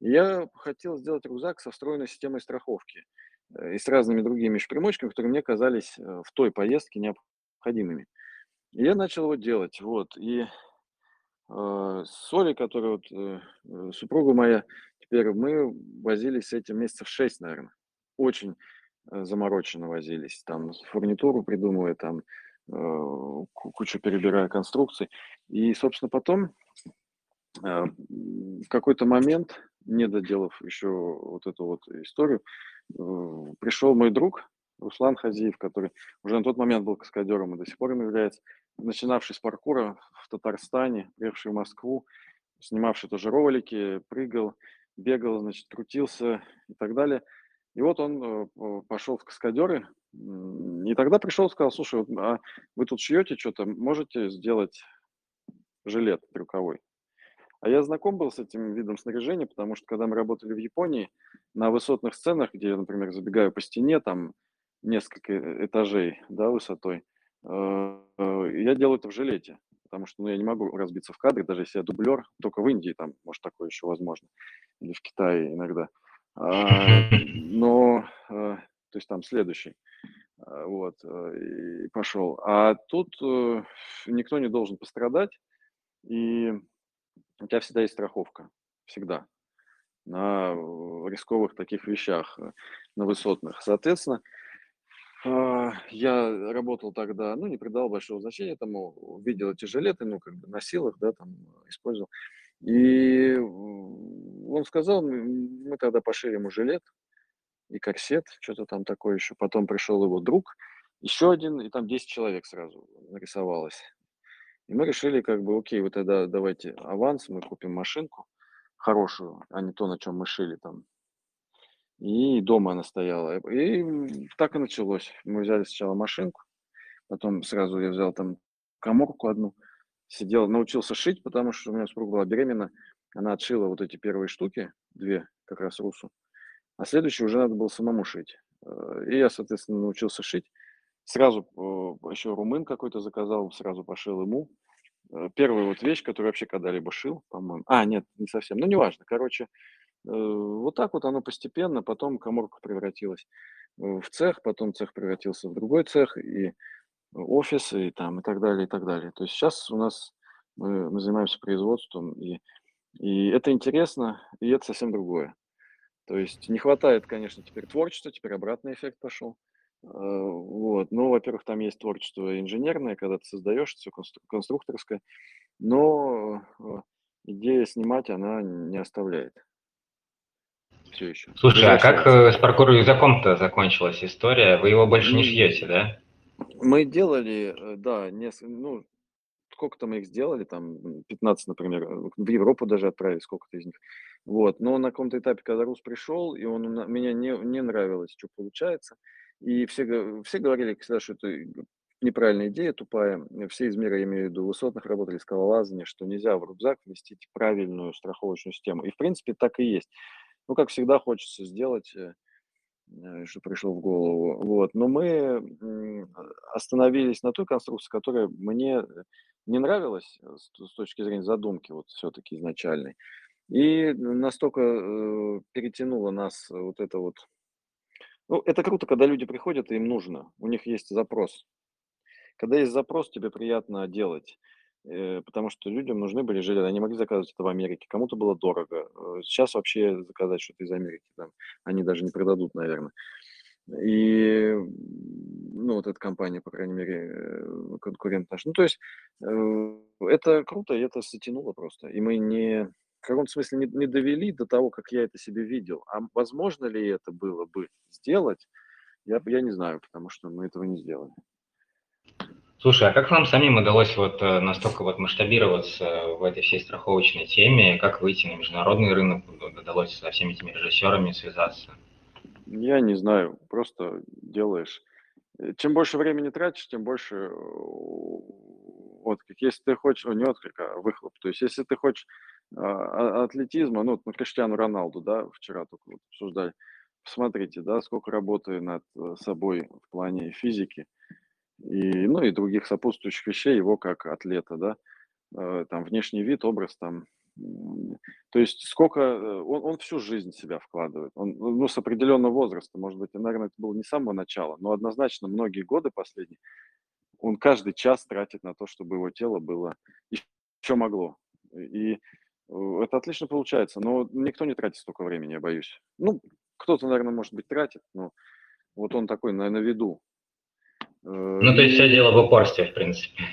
Я хотел сделать рюкзак со встроенной системой страховки э, и с разными другими примочками, которые мне казались в той поездке необходимыми необходимыми. И я начал его делать, вот, и э, с Олей, которая вот, э, э, супруга моя, теперь мы возились с этим месяцев 6, наверное. Очень э, замороченно возились. Там фурнитуру придумывая, там э, кучу перебирая конструкций. И, собственно, потом э, в какой-то момент, не доделав еще вот эту вот историю, э, пришел мой друг Руслан Хазиев, который уже на тот момент был каскадером и до сих пор им является, начинавший с паркура в Татарстане, приехавший в Москву, снимавший тоже ролики, прыгал, бегал, значит, крутился и так далее. И вот он э, пошел в каскадеры, и тогда пришел и сказал, слушай, а вы тут шьете что-то, можете сделать жилет трюковой? А я знаком был с этим видом снаряжения, потому что когда мы работали в Японии, на высотных сценах, где я, например, забегаю по стене, там несколько э, этажей да, высотой, э, э, я делаю это в жилете, потому что ну, я не могу разбиться в кадре, даже если я дублер, только в Индии там, может, такое еще возможно, или в Китае иногда. А, но, то есть там следующий, вот, и пошел. А тут никто не должен пострадать, и у тебя всегда есть страховка, всегда, на рисковых таких вещах, на высотных. Соответственно, я работал тогда, ну, не придал большого значения тому, видел эти жилеты, ну, как бы носил их, да, там, использовал. И он сказал, мы тогда пошили ему жилет и корсет, что-то там такое еще. Потом пришел его друг, еще один, и там 10 человек сразу нарисовалось. И мы решили, как бы, окей, вот тогда давайте аванс, мы купим машинку хорошую, а не то, на чем мы шили там и дома она стояла. И так и началось. Мы взяли сначала машинку, потом сразу я взял там коморку одну, сидел, научился шить, потому что у меня супруга была беременна. Она отшила вот эти первые штуки, две как раз русу. А следующие уже надо было самому шить. Э, и я, соответственно, научился шить. Сразу э, еще румын какой-то заказал, сразу пошил ему. Э, первая вот вещь, которую вообще когда-либо шил, по-моему. А, нет, не совсем. Ну, неважно. Короче, вот так вот оно постепенно, потом коморка превратилась в цех, потом цех превратился в другой цех, и офис, и там, и так далее, и так далее. То есть сейчас у нас мы, мы занимаемся производством, и, и это интересно, и это совсем другое. То есть не хватает, конечно, теперь творчества, теперь обратный эффект пошел. Э, вот. Ну, во-первых, там есть творчество инженерное, когда ты создаешь все конструкторское, но э, идея снимать, она не оставляет все еще. Слушай, а как э, с паркур языком-то закончилась история? Вы его больше не шьете, да? Мы делали, э, да, несколько, ну, сколько-то мы их сделали, там 15, например, в Европу даже отправили, сколько-то из них. Вот, но на каком-то этапе, когда Рус пришел, и он меня не, не нравилось, что получается, и все, все говорили, кстати, что это неправильная идея, тупая. Все из мира, я имею в виду, высотных работали, скалолазания, что нельзя в рюкзак вместить правильную страховочную систему. И, в принципе, так и есть. Ну, как всегда, хочется сделать, э, э, что пришло в голову. Вот. Но мы остановились на той конструкции, которая мне не нравилась с точки зрения задумки, вот все-таки изначальной. И настолько э, перетянуло нас вот это вот. Ну, это круто, когда люди приходят, и им нужно. У них есть запрос. Когда есть запрос, тебе приятно делать. Э, потому что людям нужны были жилеты, они могли заказывать это в Америке, кому-то было дорого. Э, сейчас вообще заказать что-то из Америки, там, они даже не продадут, наверное. И, ну, вот эта компания, по крайней мере, э, конкурент наш. Ну, то есть это круто, и это затянуло просто. И мы не, в каком-то смысле не, не довели до того, как я это себе видел. А возможно ли это было бы сделать, я, я не знаю, потому что мы этого не сделали. Слушай, а как вам самим удалось вот э, настолько вот масштабироваться в этой всей страховочной теме? Как выйти на международный рынок? Удалось со всеми этими режиссерами связаться? Я не знаю, просто делаешь. Э, чем больше времени тратишь, тем больше э, отклик. Если ты хочешь, ну, не отклик, а выхлоп. То есть, если ты хочешь а, атлетизма, ну, ну, Криштиану Роналду, да, вчера только вот обсуждали, посмотрите, да, сколько работы над собой в плане физики – и, ну, и других сопутствующих вещей его как атлета, да, э, там внешний вид, образ там, то есть сколько, э, он, он всю жизнь себя вкладывает, он, ну, с определенного возраста, может быть, наверное, это было не с самого начала, но однозначно многие годы последние, он каждый час тратит на то, чтобы его тело было, еще могло И э, это отлично получается, но никто не тратит столько времени, я боюсь. Ну, кто-то, наверное, может быть, тратит, но вот он такой на, на виду. Э, ну, то есть все дело в упорстве, в принципе.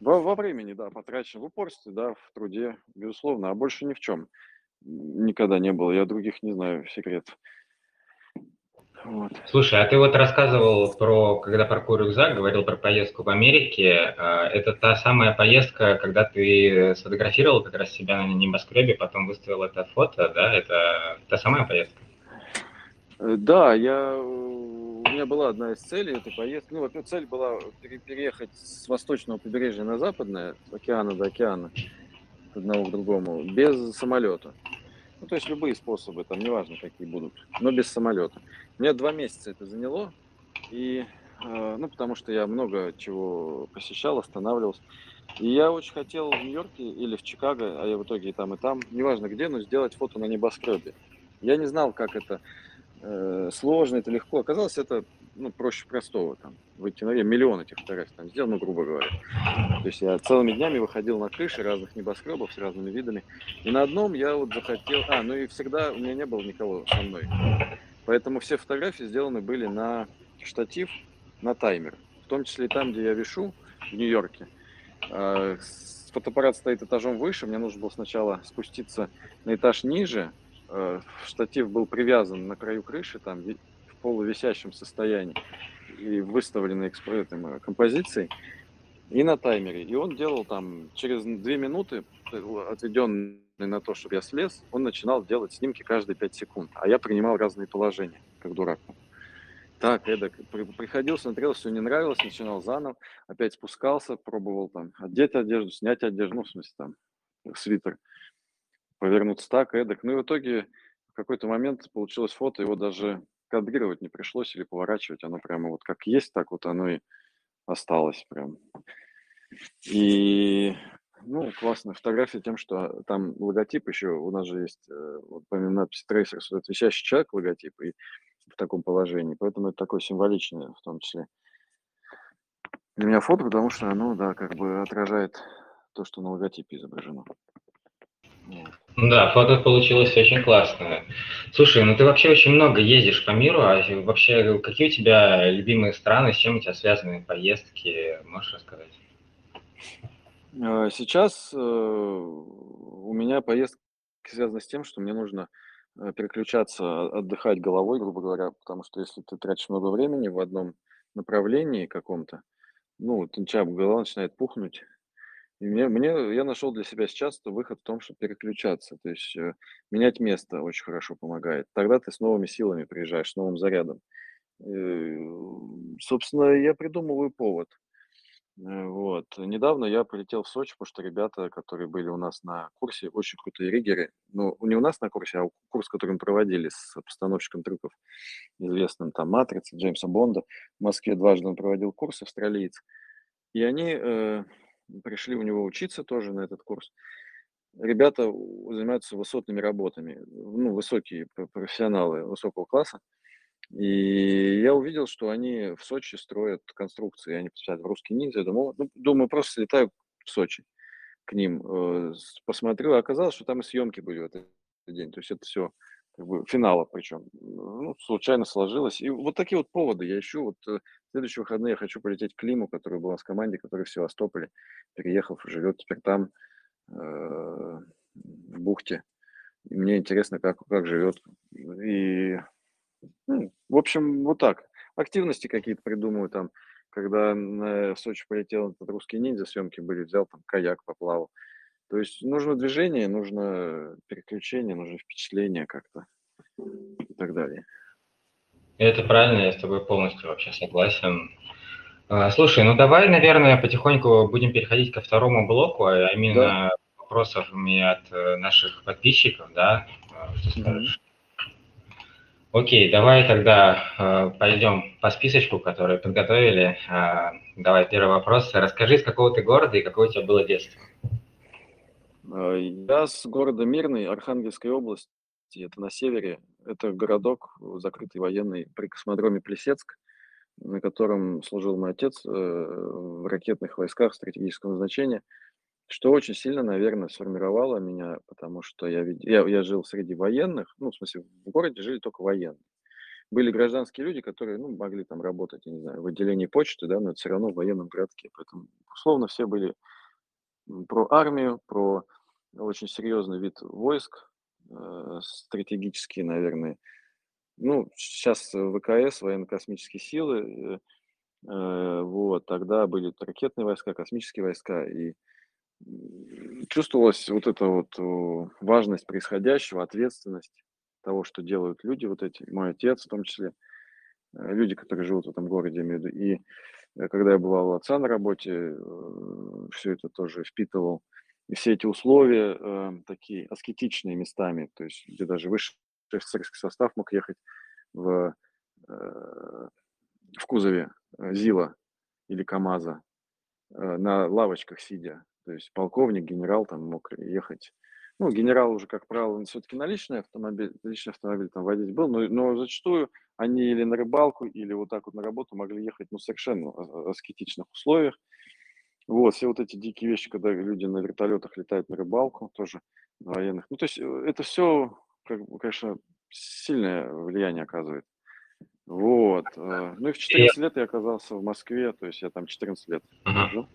Во, во времени, да, потрачено в упорстве, да, в труде, безусловно, а больше ни в чем никогда не было. Я других не знаю секретов. Вот. Слушай, а ты вот рассказывал про, когда паркур рюкзак, говорил про поездку в Америке. А, это та самая поездка, когда ты сфотографировал как раз себя на небоскребе, потом выставил это фото, да? Это та самая поездка? Э, да, я, у меня была одна из целей этой поездки. Ну, во-первых, цель была переехать с восточного побережья на западное, с океана до океана, от одного к другому, без самолета. Ну, то есть любые способы, там неважно, какие будут, но без самолета. Мне два месяца это заняло, и, э, ну, потому что я много чего посещал, останавливался. И я очень хотел в Нью-Йорке или в Чикаго, а я в итоге и там, и там, неважно где, но сделать фото на небоскребе. Я не знал, как это э, сложно, это легко. Оказалось, это ну, проще простого. Там, выйти на миллион этих фотографий там сделал, ну, грубо говоря. То есть я целыми днями выходил на крыши разных небоскребов с разными видами. И на одном я вот захотел... А, ну и всегда у меня не было никого со мной. Поэтому все фотографии сделаны были на штатив, на таймер. В том числе и там, где я вешу, в Нью-Йорке. А, фотоаппарат стоит этажом выше, мне нужно было сначала спуститься на этаж ниже. А, штатив был привязан на краю крыши, там в полувисящем состоянии и выставлены экспрессом композицией и на таймере. И он делал там через две минуты, отведенные на то, чтобы я слез, он начинал делать снимки каждые пять секунд. А я принимал разные положения, как дурак. Так, эдак, приходил, смотрел, все не нравилось, начинал заново, опять спускался, пробовал там одеть одежду, снять одежду, ну, в смысле там свитер, повернуться так, эдак. Ну и в итоге в какой-то момент получилось фото, его даже кадрировать не пришлось или поворачивать, оно прямо вот как есть, так вот оно и осталось прям. И, ну, классная фотография тем, что там логотип еще, у нас же есть, э, вот помимо надписи Tracer, это висящий человек логотип, и в таком положении, поэтому это такое символичное в том числе. Для меня фото, потому что оно, да, как бы отражает то, что на логотипе изображено. Да, фото получилось очень классное. Слушай, ну ты вообще очень много ездишь по миру, а вообще какие у тебя любимые страны, с чем у тебя связаны поездки, можешь рассказать? А, сейчас э, у меня поездка связана с тем, что мне нужно э, переключаться, отдыхать головой, грубо говоря, потому что если ты тратишь много времени в одном направлении каком-то, ну, у тебя голова начинает пухнуть, и мне мне я нашел для себя сейчас выход в том, чтобы переключаться. То есть, э, менять место очень хорошо помогает. Тогда ты с новыми силами приезжаешь, с новым зарядом. Э, собственно, я придумываю повод. Э, вот. Недавно я полетел в Сочи, потому что ребята, которые были у нас на курсе, очень крутые риггеры. Ну, не у нас на курсе, а курс, который мы проводили с постановщиком трюков, известным там «Матрица», Джеймса Бонда. В Москве дважды он проводил курс, австралиец. И они, э пришли у него учиться тоже на этот курс. Ребята занимаются высотными работами, ну, высокие профессионалы высокого класса. И я увидел, что они в Сочи строят конструкции, они посмотрят в русский ниндзя. Думал, ну, думаю, просто слетаю в Сочи к ним, э, посмотрю. Оказалось, что там и съемки были в этот день. То есть это все как бы финала причем. Ну, случайно сложилось. И вот такие вот поводы я ищу. Вот э, в следующие выходные я хочу полететь к Климу, который был у нас в команде, который в Севастополе, переехав, живет теперь там, э, в бухте. И мне интересно, как, как живет. И, ну, в общем, вот так. Активности какие-то придумываю там. Когда в Сочи полетел этот русский ниндзя, съемки были, взял там каяк, поплавал. То есть нужно движение, нужно переключение, нужно впечатление как-то и так далее. Это правильно, я с тобой полностью вообще согласен. А, слушай, ну давай, наверное, потихоньку будем переходить ко второму блоку, а именно да. вопросами от э, наших подписчиков, да? А, что скажешь? Окей, давай тогда э, пойдем по списочку, который подготовили. Э, давай, первый вопрос. Расскажи, из какого ты города и какое у тебя было детство? Э, я с города Мирный, Архангельской области, это на севере. Это городок закрытый военный при космодроме Плесецк, на котором служил мой отец э, в ракетных войсках стратегического значения. что очень сильно, наверное, сформировало меня, потому что я, я, я жил среди военных, ну, в смысле, в городе жили только военные. Были гражданские люди, которые, ну, могли там работать, я не знаю, в отделении почты, да, но это все равно в военном городке. Поэтому, условно, все были про армию, про очень серьезный вид войск, э, стратегические, наверное. Ну, сейчас ВКС, военно-космические силы, э, э, вот, тогда были ракетные войска, космические войска, и чувствовалась вот эта вот важность происходящего, ответственность того, что делают люди вот эти, мой отец в том числе, э, люди, которые живут в этом городе, я имею в виду. И э, когда я бывал у отца на работе, э, все это тоже впитывал. И все эти условия э, такие аскетичные местами, то есть где даже высший состав мог ехать в, э, в кузове ЗИЛа или КАМАЗа э, на лавочках сидя. То есть полковник, генерал там мог ехать. Ну, генерал уже, как правило, все-таки на личный автомобиль, личный автомобиль там водить был, но, но зачастую они или на рыбалку, или вот так вот на работу могли ехать, ну, совершенно аскетичных условиях. Вот, все вот эти дикие вещи, когда люди на вертолетах летают на рыбалку, тоже военных. Ну, то есть э, это все, как конечно, сильное влияние оказывает. Вот. Э, ну и в 14 лет я оказался в Москве, то есть я там 14 лет жил.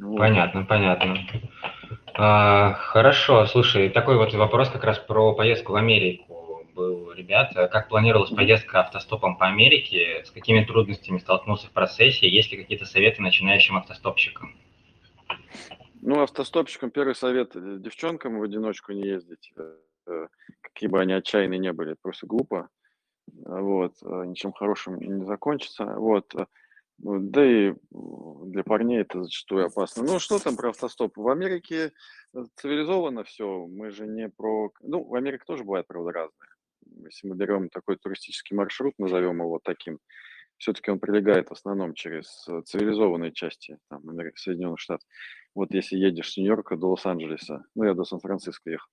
Вот. Понятно, понятно. А, хорошо, слушай, такой вот вопрос как раз про поездку в Америку был, ребят. Как планировалась поездка автостопом по Америке? С какими трудностями столкнулся в процессе? Есть ли какие-то советы начинающим автостопщикам? Ну, автостопщикам первый совет – девчонкам в одиночку не ездить, э, э, какие бы они отчаянные не были, просто глупо. Вот, э, ничем хорошим не закончится. Вот, да и для парней это зачастую опасно. Ну, что там про автостоп? В Америке э, цивилизованно все. Мы же не про... Ну, в Америке тоже бывает, правда, разное. Если мы берем такой туристический маршрут, назовем его таким, все-таки он прилегает в основном через э, цивилизованные части там, Соединенных Штатов. Вот если едешь с Нью-Йорка до Лос-Анджелеса, ну, я до Сан-Франциско ехал,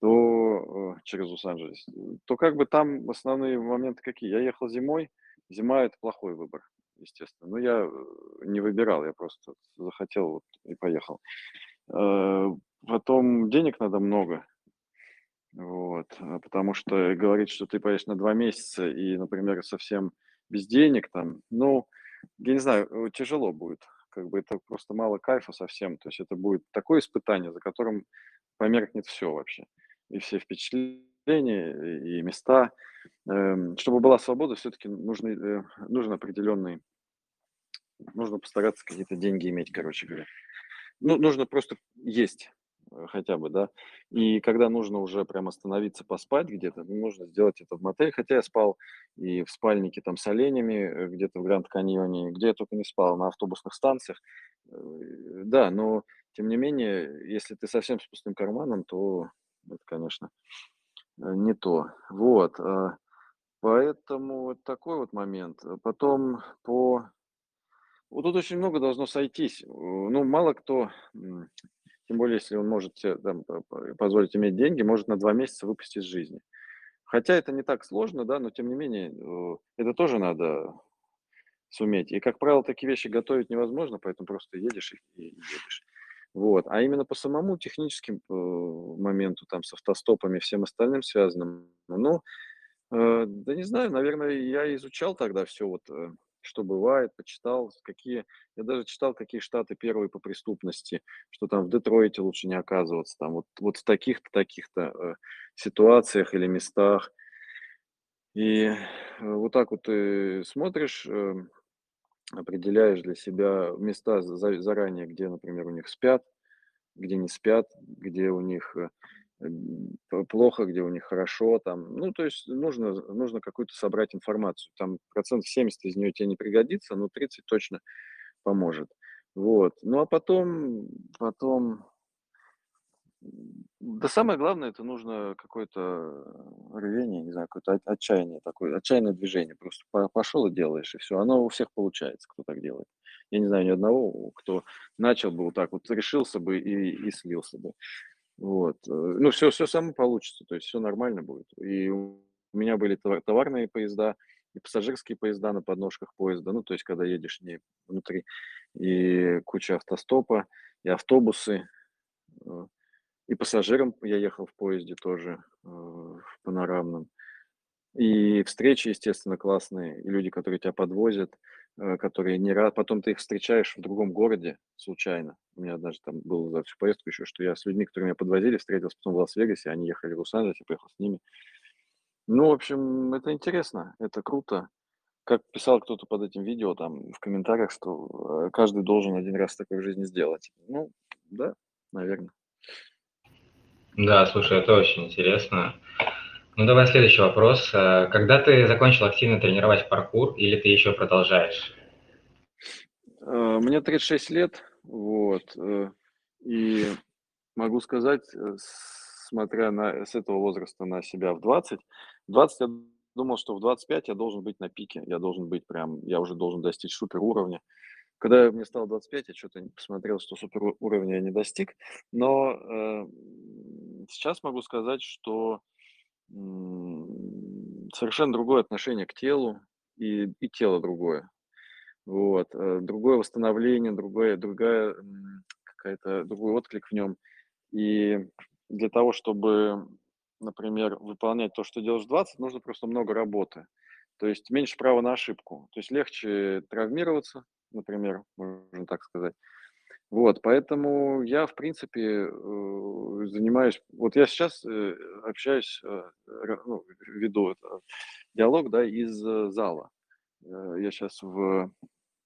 то э, через Лос-Анджелес, то как бы там основные моменты какие? Я ехал зимой, зима – это плохой выбор естественно. Но я э, не выбирал, я просто захотел и поехал. Потом денег надо много, вот, а потому что говорить, что ты поедешь на два месяца и, например, совсем без денег там, ну, я не знаю, э, тяжело будет. Как бы это просто мало кайфа совсем. То есть это будет такое испытание, за которым померкнет все вообще. И все впечатления, и места. Эм, чтобы была свобода, все-таки нужны, нужен определенный нужно постараться какие-то деньги иметь, короче говоря. Ну, нужно просто есть э, хотя бы, да. И когда нужно уже прям остановиться, поспать где-то, ну, нужно сделать это в мотеле. Хотя я спал и в спальнике там с оленями, э, где-то в Гранд Каньоне, где я только не спал, на автобусных станциях. Э, да, но тем не менее, если ты совсем с пустым карманом, то это, конечно, не то. Вот. Поэтому вот такой вот момент. Потом по вот тут очень много должно сойтись. Ну, мало кто, тем более, если он может себе там, позволить иметь деньги, может на два месяца выпустить из жизни. Хотя это не так сложно, да, но тем не менее, это тоже надо суметь. И, как правило, такие вещи готовить невозможно, поэтому просто едешь и едешь. Вот. А именно по самому техническим э, моменту, там, с автостопами, всем остальным связанным, ну, э, да не знаю, наверное, я изучал тогда все вот э, что бывает, почитал, какие... Я даже читал, какие штаты первые по преступности, что там в Детройте лучше не оказываться, там вот, вот в таких-то, таких-то э, ситуациях или местах. И э, вот так вот ты смотришь, э, определяешь для себя места за, заранее, где, например, у них спят, где не спят, где у них э, плохо, где у них хорошо, там, ну, то есть нужно, нужно какую-то собрать информацию, там процент 70 из нее тебе не пригодится, но 30 точно поможет, вот, ну, а потом, потом, да самое главное, это нужно какое-то рвение, не знаю, какое-то отчаяние такое, отчаянное движение, просто пошел и делаешь, и все, оно у всех получается, кто так делает. Я не знаю ни одного, кто начал бы вот так вот, решился бы и, и слился бы. Вот. Э, ну, все, все само получится, то есть все нормально будет. И у меня были товарные поезда и пассажирские поезда на подножках поезда, ну, то есть когда едешь не внутри. и куча автостопа, и автобусы, э, и пассажирам я ехал в поезде тоже, э, в панорамном. И встречи, естественно, классные, и люди, которые тебя подвозят, которые не рад. Потом ты их встречаешь в другом городе случайно. У меня даже там было за всю поездку еще, что я с людьми, которые меня подвозили, встретился потом в Лас-Вегасе, они ехали в Лос-Анджелес, я поехал с ними. Ну, в общем, это интересно, это круто. Как писал кто-то под этим видео там в комментариях, что э, каждый должен один раз такое в жизни сделать. Ну, да, наверное. Да, слушай, это очень интересно. Ну, давай следующий вопрос. Э, когда ты закончил активно тренировать паркур или ты еще продолжаешь? Э, мне 36 лет, вот, э, и могу сказать, смотря на, с этого возраста на себя в 20, 20 я думал, что в 25 я должен быть на пике, я должен быть прям, я уже должен достичь супер уровня. Когда мне стало 25, я что-то посмотрел, что супер уровня я не достиг, но э, сейчас могу сказать, что совершенно другое отношение к телу, и, и тело другое. Вот. Э, другое восстановление, другое, другая какая-то, другой отклик в нем. И для того, чтобы, например, выполнять то, что делаешь в 20, нужно просто много работы. То есть меньше права на ошибку. То есть легче травмироваться, например, можно так сказать, вот, поэтому я, в принципе, э, занимаюсь... Вот я сейчас э, общаюсь, э, ну, веду это, диалог, да, из зала. Я сейчас в,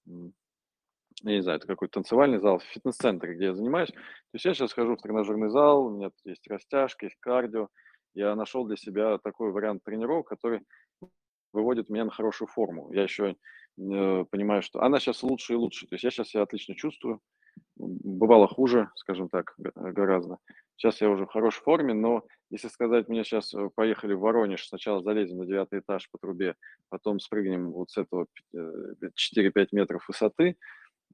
я не знаю, это какой-то танцевальный зал, в фитнес-центре, где я занимаюсь. То есть я сейчас хожу в тренажерный зал, у меня есть растяжка, есть кардио. Я нашел для себя такой вариант тренировок, который выводит меня на хорошую форму. Я еще понимаю, что она сейчас лучше и лучше. То есть я сейчас себя отлично чувствую. Бывало хуже, скажем так, гораздо. Сейчас я уже в хорошей форме, но если сказать, мне сейчас э, поехали в Воронеж, сначала залезем на девятый этаж по трубе, потом спрыгнем вот с этого 4-5 э, метров высоты,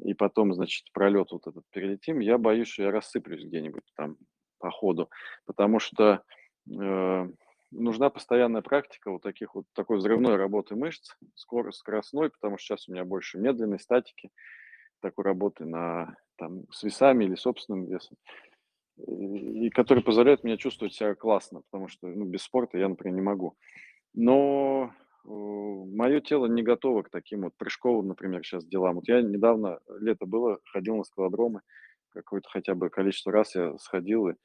и потом, значит, пролет вот этот перелетим, я боюсь, что я рассыплюсь где-нибудь там по ходу, потому что э, нужна постоянная практика вот таких вот такой взрывной работы мышц, скорость, скоростной, потому что сейчас у меня больше медленной статики, такой работы на, там, с весами или собственным весом, и, который позволяет мне чувствовать себя классно, потому что ну, без спорта я, например, не могу. Но э, мое тело не готово к таким вот прыжковым, например, сейчас делам. Вот я недавно, лето было, ходил на скалодромы, какое-то хотя бы количество раз я сходил и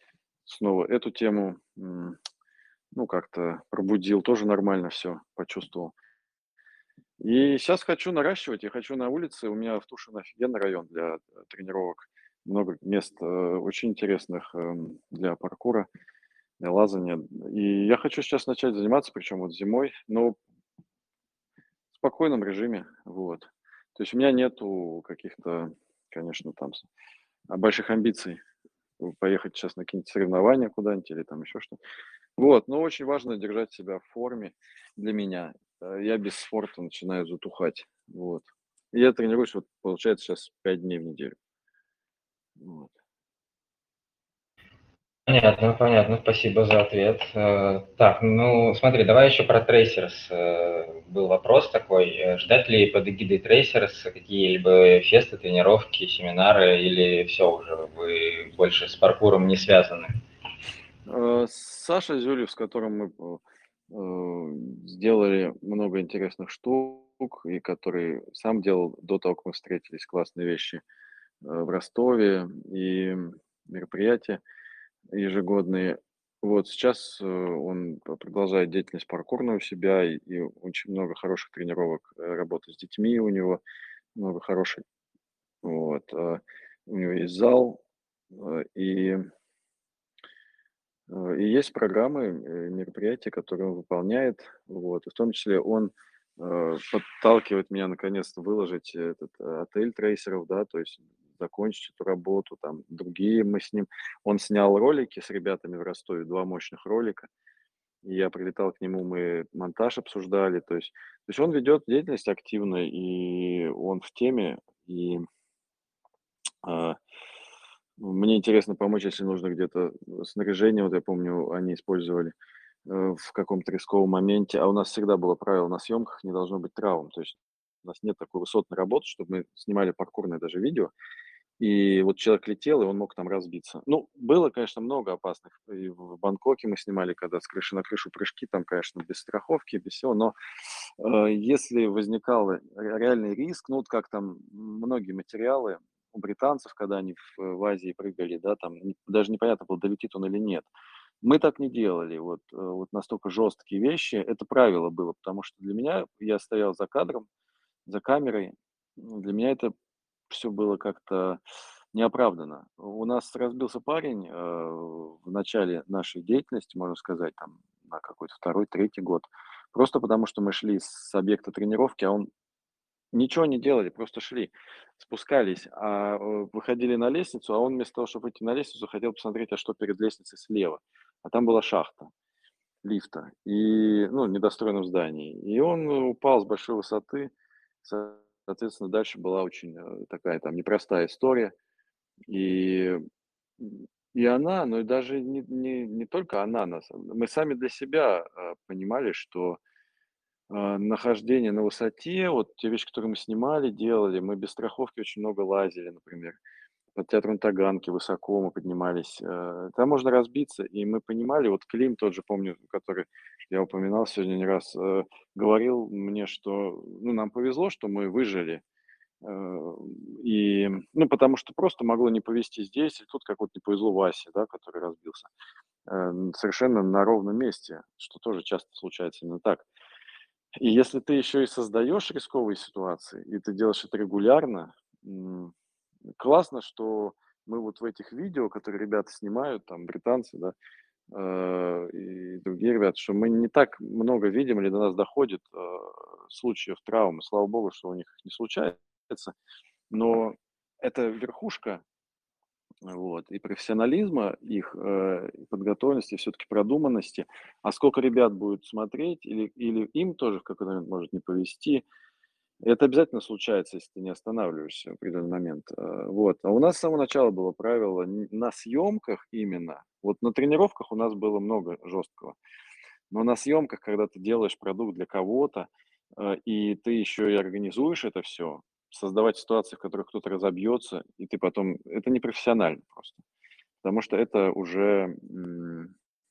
снова эту тему, ну, как-то пробудил, тоже нормально все почувствовал. И сейчас хочу наращивать, я хочу на улице. У меня в Тушино офигенный район для э, тренировок. Много мест э, очень интересных э, для паркура, для лазания. И я хочу сейчас начать заниматься, причем вот зимой, но в спокойном режиме. Вот. То есть у меня нету каких-то, конечно, там больших амбиций поехать сейчас на какие-нибудь соревнования куда-нибудь или там еще что-то. Вот, но очень важно держать себя в форме для меня. Э, я без спорта начинаю затухать. Вот. И я тренируюсь, вот, получается, сейчас 5 дней в неделю. Вот. Понятно, понятно, спасибо за ответ. Э, так, ну смотри, давай еще про трейсерс. Э, был вопрос такой, ждать ли под эгидой трейсерс какие-либо фесты, тренировки, семинары, или все уже, вы больше с паркуром не связаны? Саша Зюлев, с которым мы сделали много интересных штук, и который сам делал до того, как мы встретились, классные вещи э, в Ростове и мероприятия ежегодные. Вот сейчас э, он продолжает деятельность паркурную у себя, и, и очень много хороших тренировок, работы с детьми у него, много хороших. Вот. У него есть зал, и Э, и есть программы, э, мероприятия, которые он выполняет, вот, и в том числе он э, подталкивает меня наконец-то выложить этот отель трейсеров, да, то есть закончить эту работу, там другие мы с ним. Он снял ролики с ребятами в Ростове, два мощных ролика. И я прилетал к нему, мы монтаж обсуждали. То есть, то есть он ведет деятельность активно, и он в теме, и э, мне интересно помочь, если нужно где-то снаряжение, вот я помню, они использовали э, в каком-то рисковом моменте, а у нас всегда было правило, на съемках не должно быть травм, то есть У нас нет такой высотной работы, чтобы мы снимали паркурное даже видео. И вот человек летел, и он мог там разбиться. Ну, было, конечно, много опасных. И в Бангкоке мы снимали, когда с крыши на крышу прыжки, там, конечно, без страховки, без всего. Но э, если возникал реальный риск, ну, вот как там многие материалы у британцев, когда они в, в Азии прыгали, да, там даже непонятно было, долетит он или нет. Мы так не делали, вот, э, вот настолько жесткие вещи. Это правило было, потому что для меня, я стоял за кадром, за камерой, для меня это все было как-то неоправданно. У нас разбился парень э, в начале нашей деятельности, можно сказать, там на какой-то второй, третий год, просто потому что мы шли с объекта тренировки, а он ничего не делали, просто шли, спускались, а э, выходили на лестницу, а он вместо того, чтобы выйти на лестницу, хотел посмотреть, а что перед лестницей слева. А там была шахта лифта, и, ну, недостроенном здании. И он упал с большой высоты, Соответственно, дальше была очень э, такая там непростая история. И, и она, но и даже не, не, не только она, нас, мы сами для себя э, понимали, что э, нахождение на высоте, вот те вещи, которые мы снимали, делали, мы без страховки очень много лазили, например под театром Таганки высоко мы поднимались. Э, там можно разбиться, и мы понимали, вот Клим тот же, помню, который я упоминал сегодня не раз, э, говорил мне, что ну, нам повезло, что мы выжили. Э, и, ну, потому что просто могло не повезти здесь, и тут как вот не повезло Васе, да, который разбился. Совершенно на ровном месте, что тоже часто случается именно так. И если ты еще и создаешь рисковые ситуации, и ты делаешь это регулярно, классно, что мы вот в этих видео, которые ребята снимают, там, британцы, да, э, и другие ребята, что мы не так много видим или до нас доходит э, случаев травмы. Слава богу, что у них не случается. Но это верхушка вот, и профессионализма их, э, подготовленности, все-таки продуманности. А сколько ребят будет смотреть, или, или им тоже в какой-то момент может не повезти, это обязательно случается, если ты не останавливаешься в определенный момент. Э, вот. А у нас с самого начала было правило на съемках именно. Вот на тренировках у нас было много жесткого. Но на съемках, когда ты делаешь продукт для кого-то, э, и ты еще и организуешь это все, создавать ситуации, в которых кто-то разобьется, и ты потом... Это не профессионально просто. Потому что это уже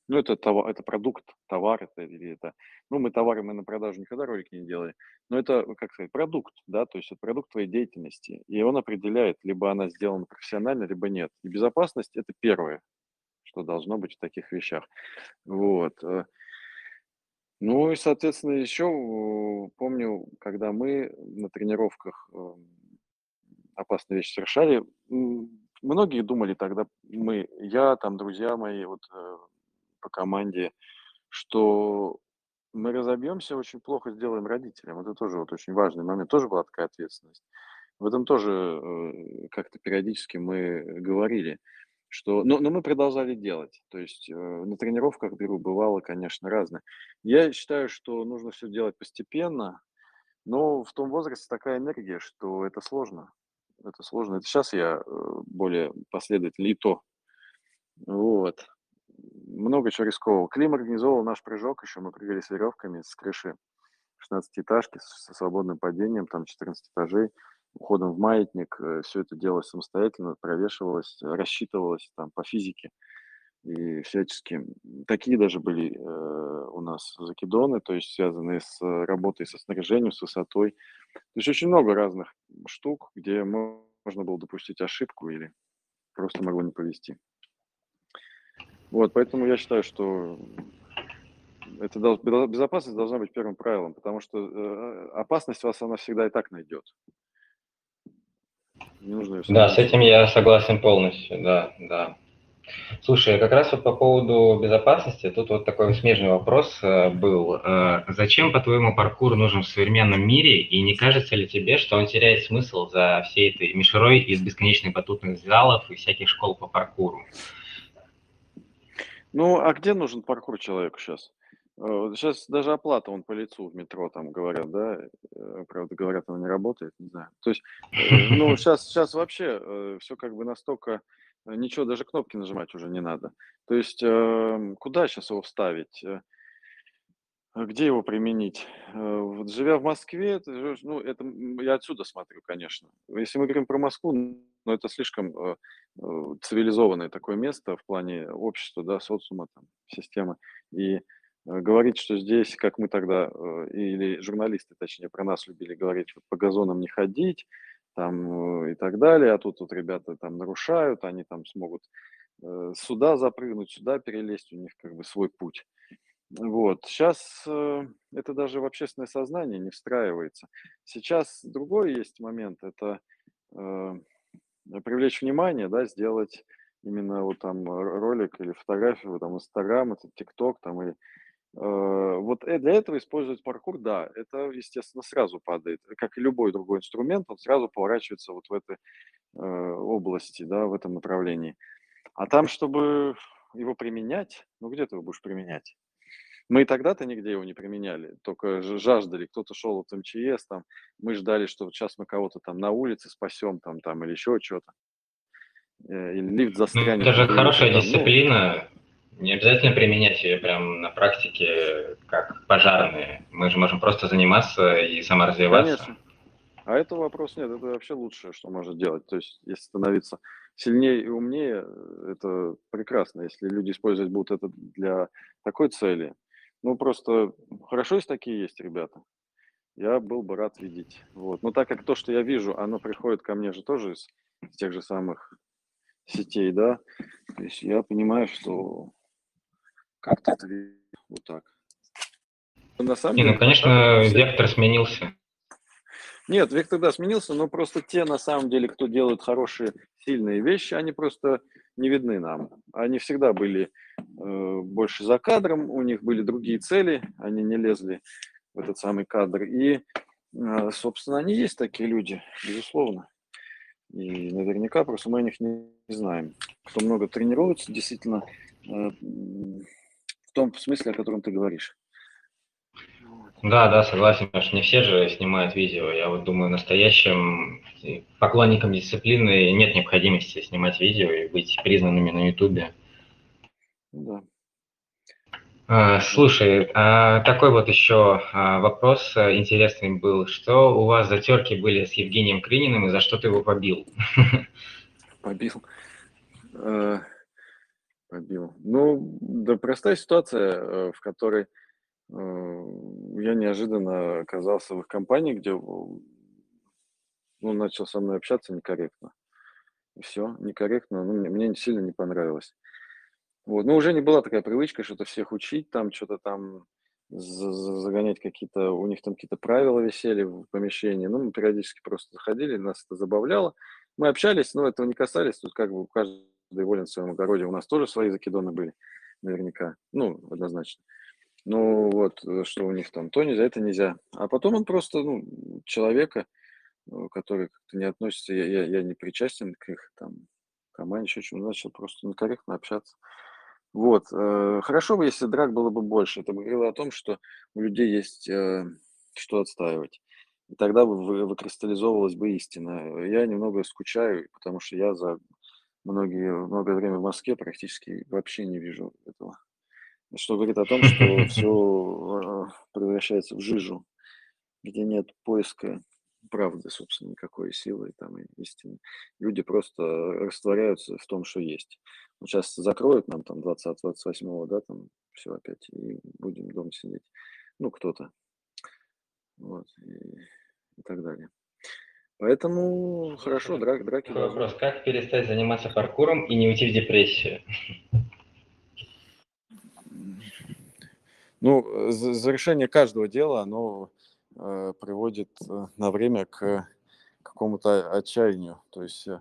ну, это, товар, это продукт, товар это или это... Ну, мы товары, мы на продажу никогда ролики не делали, но это, как сказать, продукт, да, то есть это продукт твоей деятельности, и он определяет, либо она сделана профессионально, либо нет. И безопасность – это первое, что должно быть в таких вещах. Вот. Ну и, соответственно, еще помню, когда мы на тренировках эм, опасные вещи совершали, многие думали тогда, мы, я, там, друзья мои, вот э, по команде, что мы разобьемся, очень плохо сделаем родителям. Это тоже вот очень важный момент, тоже была такая ответственность. В этом тоже э, как-то периодически мы говорили, что... Но, но мы продолжали делать. То есть э, на тренировках беру бывало, конечно, разное. Я считаю, что нужно все делать постепенно, но в том возрасте такая энергия, что это сложно. Это сложно. Это сейчас я э, более последовательный, и то. Вот много чего рискового. Клим организовал наш прыжок еще, мы прыгали с веревками с крыши 16-этажки со свободным падением, там 14 этажей, уходом в маятник. Э, Все это делалось самостоятельно, провешивалось, рассчитывалось там по физике и всячески. Такие даже были э, у нас закидоны, то есть связанные с работой со снаряжением, с высотой. То есть очень много разных штук, где можно было допустить ошибку или просто могло не повезти. Вот, поэтому я считаю, что это безопасность должна быть первым правилом, потому что э, опасность вас она всегда и так найдет. Не нужно да, с этим я согласен полностью, да, да. Слушай, как раз вот по поводу безопасности, тут вот такой смежный вопрос э, был. Э, зачем, по-твоему, паркур нужен в современном мире, и не кажется ли тебе, что он теряет смысл за всей этой мишерой из бесконечных батутных залов и всяких школ по паркуру? Ну, а где нужен паркур человеку сейчас? Сейчас даже оплата он по лицу в метро там говорят, да, э, правда говорят, она не работает, не знаю. То есть, э, ну, сейчас, сейчас вообще э, все как бы настолько, ничего, даже кнопки нажимать уже не надо. То есть, эм, куда сейчас его вставить? А где его применить? Вот живя в Москве, ты живешь, ну, это я отсюда смотрю, конечно. Если мы говорим про Москву, ну, это слишком цивилизованное такое место в плане общества, да, социума, там, системы. И говорить, что здесь, как мы тогда, э, или журналисты, точнее, про нас любили говорить, вот по газонам не ходить, там, э, и так далее, а тут вот ребята там нарушают, они там смогут э, сюда запрыгнуть, сюда перелезть, у них как бы свой путь. Вот. Сейчас э, это даже в общественное сознание не встраивается. Сейчас другой есть момент, это э, привлечь внимание, да, сделать именно вот там ролик или фотографию, там Инстаграм, это ТикТок, там и э, вот э, для этого использовать паркур, да, это, естественно, сразу падает. Как и любой другой инструмент, он сразу поворачивается вот в этой э, области, да, в этом направлении. А там, чтобы его применять, ну где ты его будешь применять? Мы и тогда-то нигде его не применяли, только жаждали. Кто-то шел от МЧС, там, мы ждали, что сейчас мы кого-то там на улице спасем, там, там, или еще что-то. Э, или лифт ну, застрянет. это же хорошая там, ну дисциплина. Ну, не обязательно применять ее прям на практике, как пожарные. Мы же можем просто заниматься и саморазвиваться. Конечно. А это вопрос нет, это вообще лучшее, что можно делать. То есть, если становиться сильнее и умнее, это прекрасно. Если люди использовать будут это для такой цели, ну, просто хорошо, если такие есть ребята. Я был бы рад видеть. Вот. Но так как то, что я вижу, оно приходит ко мне же тоже из, тех же самых сетей, да, то есть я понимаю, что как-то это вот так. на самом Не, ну, деле, ну, конечно, вектор сменился. Нет, вектор, да, сменился, но просто те, на самом деле, кто делает хорошие, сильные вещи, они просто не видны нам. Они всегда были э, больше за кадром, у них были другие цели, они не лезли в этот самый кадр. И, э, собственно, они есть такие люди, безусловно. И наверняка просто мы о них не, знаем. Кто много тренируется, действительно, э, том смысле, о котором ты говоришь. Да, да, согласен, потому что не все же снимают видео. Я вот думаю, настоящим поклонникам дисциплины нет необходимости снимать видео и быть признанными на Ютубе. Да. А, слушай, а, такой вот еще а, вопрос интересный был. Что у вас за терки были с Евгением Крининым и за что ты его побил? Побил. Побил. Ну, да простая ситуация, э, в которой Э, я неожиданно оказался в их компании, где ну, начал со мной общаться некорректно. И все, некорректно, ну, мне, мне сильно не понравилось. Вот. Но уже не была такая привычка что-то всех учить, там что-то там загонять какие-то, у них там какие-то правила висели в помещении. Ну, мы периодически просто заходили, нас это забавляло. Мы общались, но этого не касались. Тут как бы каждый волен в своем огороде. У нас тоже свои закидоны были, наверняка. Ну, однозначно. Ну вот, э, что у них там, то нельзя, это нельзя. А потом он просто, ну, человека, э, который как-то не относится, я, я, я не причастен к их там команде, еще чем начал просто некорректно общаться. Вот. Э, хорошо бы, если драк было бы больше. Это говорило о том, что у людей есть что отстаивать. И тогда вы, выкристаллизовывалась бы истина. Я немного скучаю, потому что я за многие, многое время в Москве практически вообще не вижу этого что говорит о том, что все а, превращается в жижу, где нет поиска правды, собственно, никакой силы там и истины. Люди просто растворяются в том, что есть. Вот сейчас закроют нам там 20-28, да, там все опять, и будем дома сидеть. Ну, кто-то. Вот, и, и так далее. Поэтому хорошо, драк, драки. Вопрос, как перестать заниматься паркуром и не уйти в депрессию? Ну, завершение каждого дела, оно э, приводит э, на время к какому-то отчаянию. То есть э,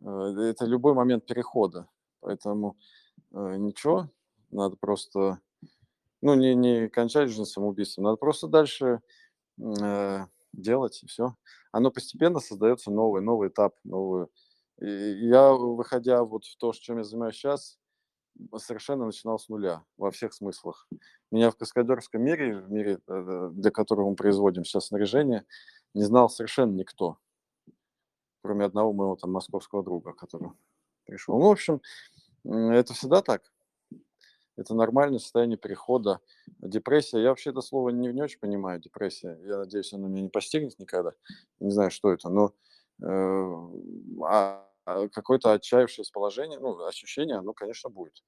это любой момент перехода. Поэтому э, ничего, надо просто, ну, не, не кончать жизнь самоубийством, надо просто дальше э, делать, и все. Оно постепенно создается новый, новый этап, новый. И я, выходя вот в то, чем я занимаюсь сейчас, совершенно начинал с нуля во всех смыслах. Меня в каскадерском мире, в мире, э, для которого мы производим сейчас снаряжение, не знал совершенно никто, кроме одного моего там московского друга, который пришел. Ну, в общем, это всегда так. Это нормальное состояние перехода. Депрессия, я вообще это слово не, не очень понимаю, депрессия. Я надеюсь, оно меня не постигнет никогда. Не знаю, что это, но э, а, а какое-то отчаявшееся положение, ну, ощущение, оно, конечно, будет.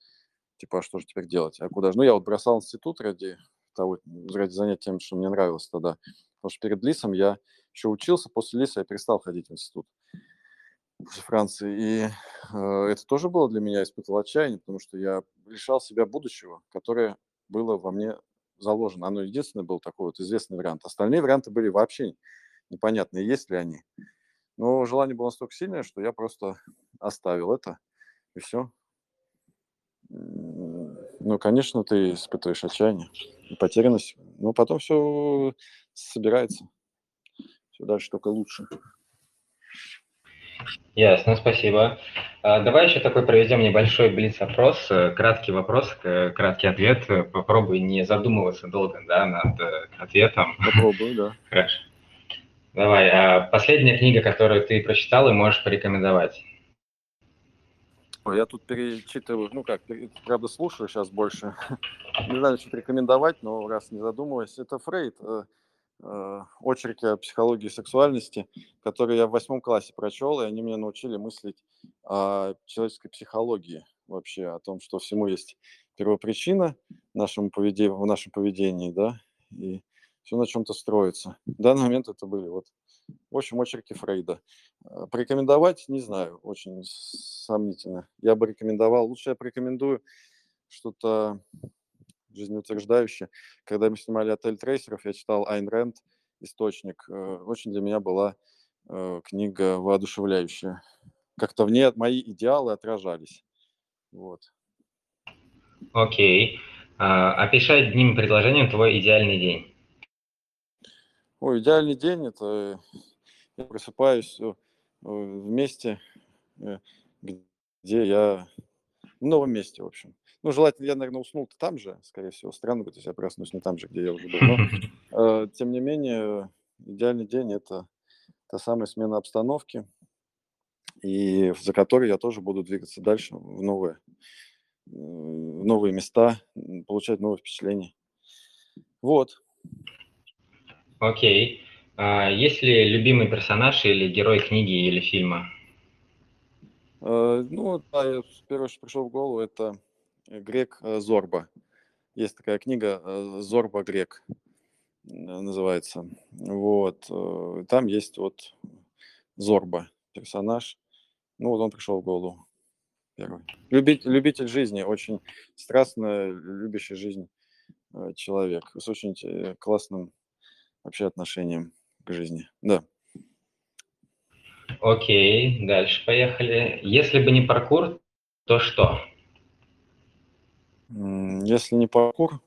Типа, а что же теперь делать? А куда же? Ну, я вот бросал институт ради того, ради занятия тем, что мне нравилось тогда. Потому что перед ЛИСом я еще учился, после ЛИСа я перестал ходить в институт Франции. И э, это тоже было для меня, испытывал отчаяние, потому что я лишал себя будущего, которое было во мне заложено. Оно единственное был такой вот известный вариант. Остальные варианты были вообще непонятные, есть ли они. Но желание было настолько сильное, что я просто оставил это, и все. Ну, конечно, ты испытываешь отчаяние и потерянность, но потом все собирается. Все дальше только лучше. Ясно, спасибо. А, давай еще такой проведем небольшой блиц-опрос, э, краткий вопрос, краткий ответ. Попробуй не задумываться долго да, над э, ответом. Попробую, да. Хорошо. Давай, а последняя книга, которую ты прочитал и можешь порекомендовать? Я тут перечитываю, ну как, правда, слушаю сейчас больше. Не знаю, что рекомендовать, но раз не задумываясь, это Фрейд. Э, очереди о психологии сексуальности, которые я в восьмом классе прочел, и они меня научили мыслить о человеческой психологии вообще, о том, что всему есть первопричина нашему поведению, в нашем поведении, да, и все на чем-то строится. В данный момент это были вот в общем, очерки Фрейда. Э, порекомендовать, не знаю, очень сомнительно. Я бы рекомендовал, лучше я порекомендую что-то жизнеутверждающее. Когда мы снимали «Отель трейсеров», я читал Айн Рэнд, «Источник». Э, очень для меня была э, книга воодушевляющая. Как-то в ней мои идеалы отражались. Вот. Окей. А, опиши одним предложением твой идеальный день. Ой, идеальный день – это я просыпаюсь э, в месте, где я в новом месте, в общем. Ну, желательно, я, наверное, уснул там же, скорее всего. Странно будет, если я проснусь не там же, где я уже был. Но, э, тем не менее, идеальный день – это та самая смена обстановки, и за которой я тоже буду двигаться дальше в новые, в новые места, получать новые впечатления. Вот. Окей. А есть ли любимый персонаж или герой книги или фильма? Э, ну, да, первое, что пришло в голову, это Грек э, Зорба. Есть такая книга э, Зорба Грек называется. Вот. Там есть вот Зорба, персонаж. Ну, вот он пришел в голову первый. Любить, любитель жизни, очень страстно любящий жизнь человек с очень классным вообще отношением к жизни. Да. Окей, дальше поехали. Если бы не паркур, то что? Если не паркур,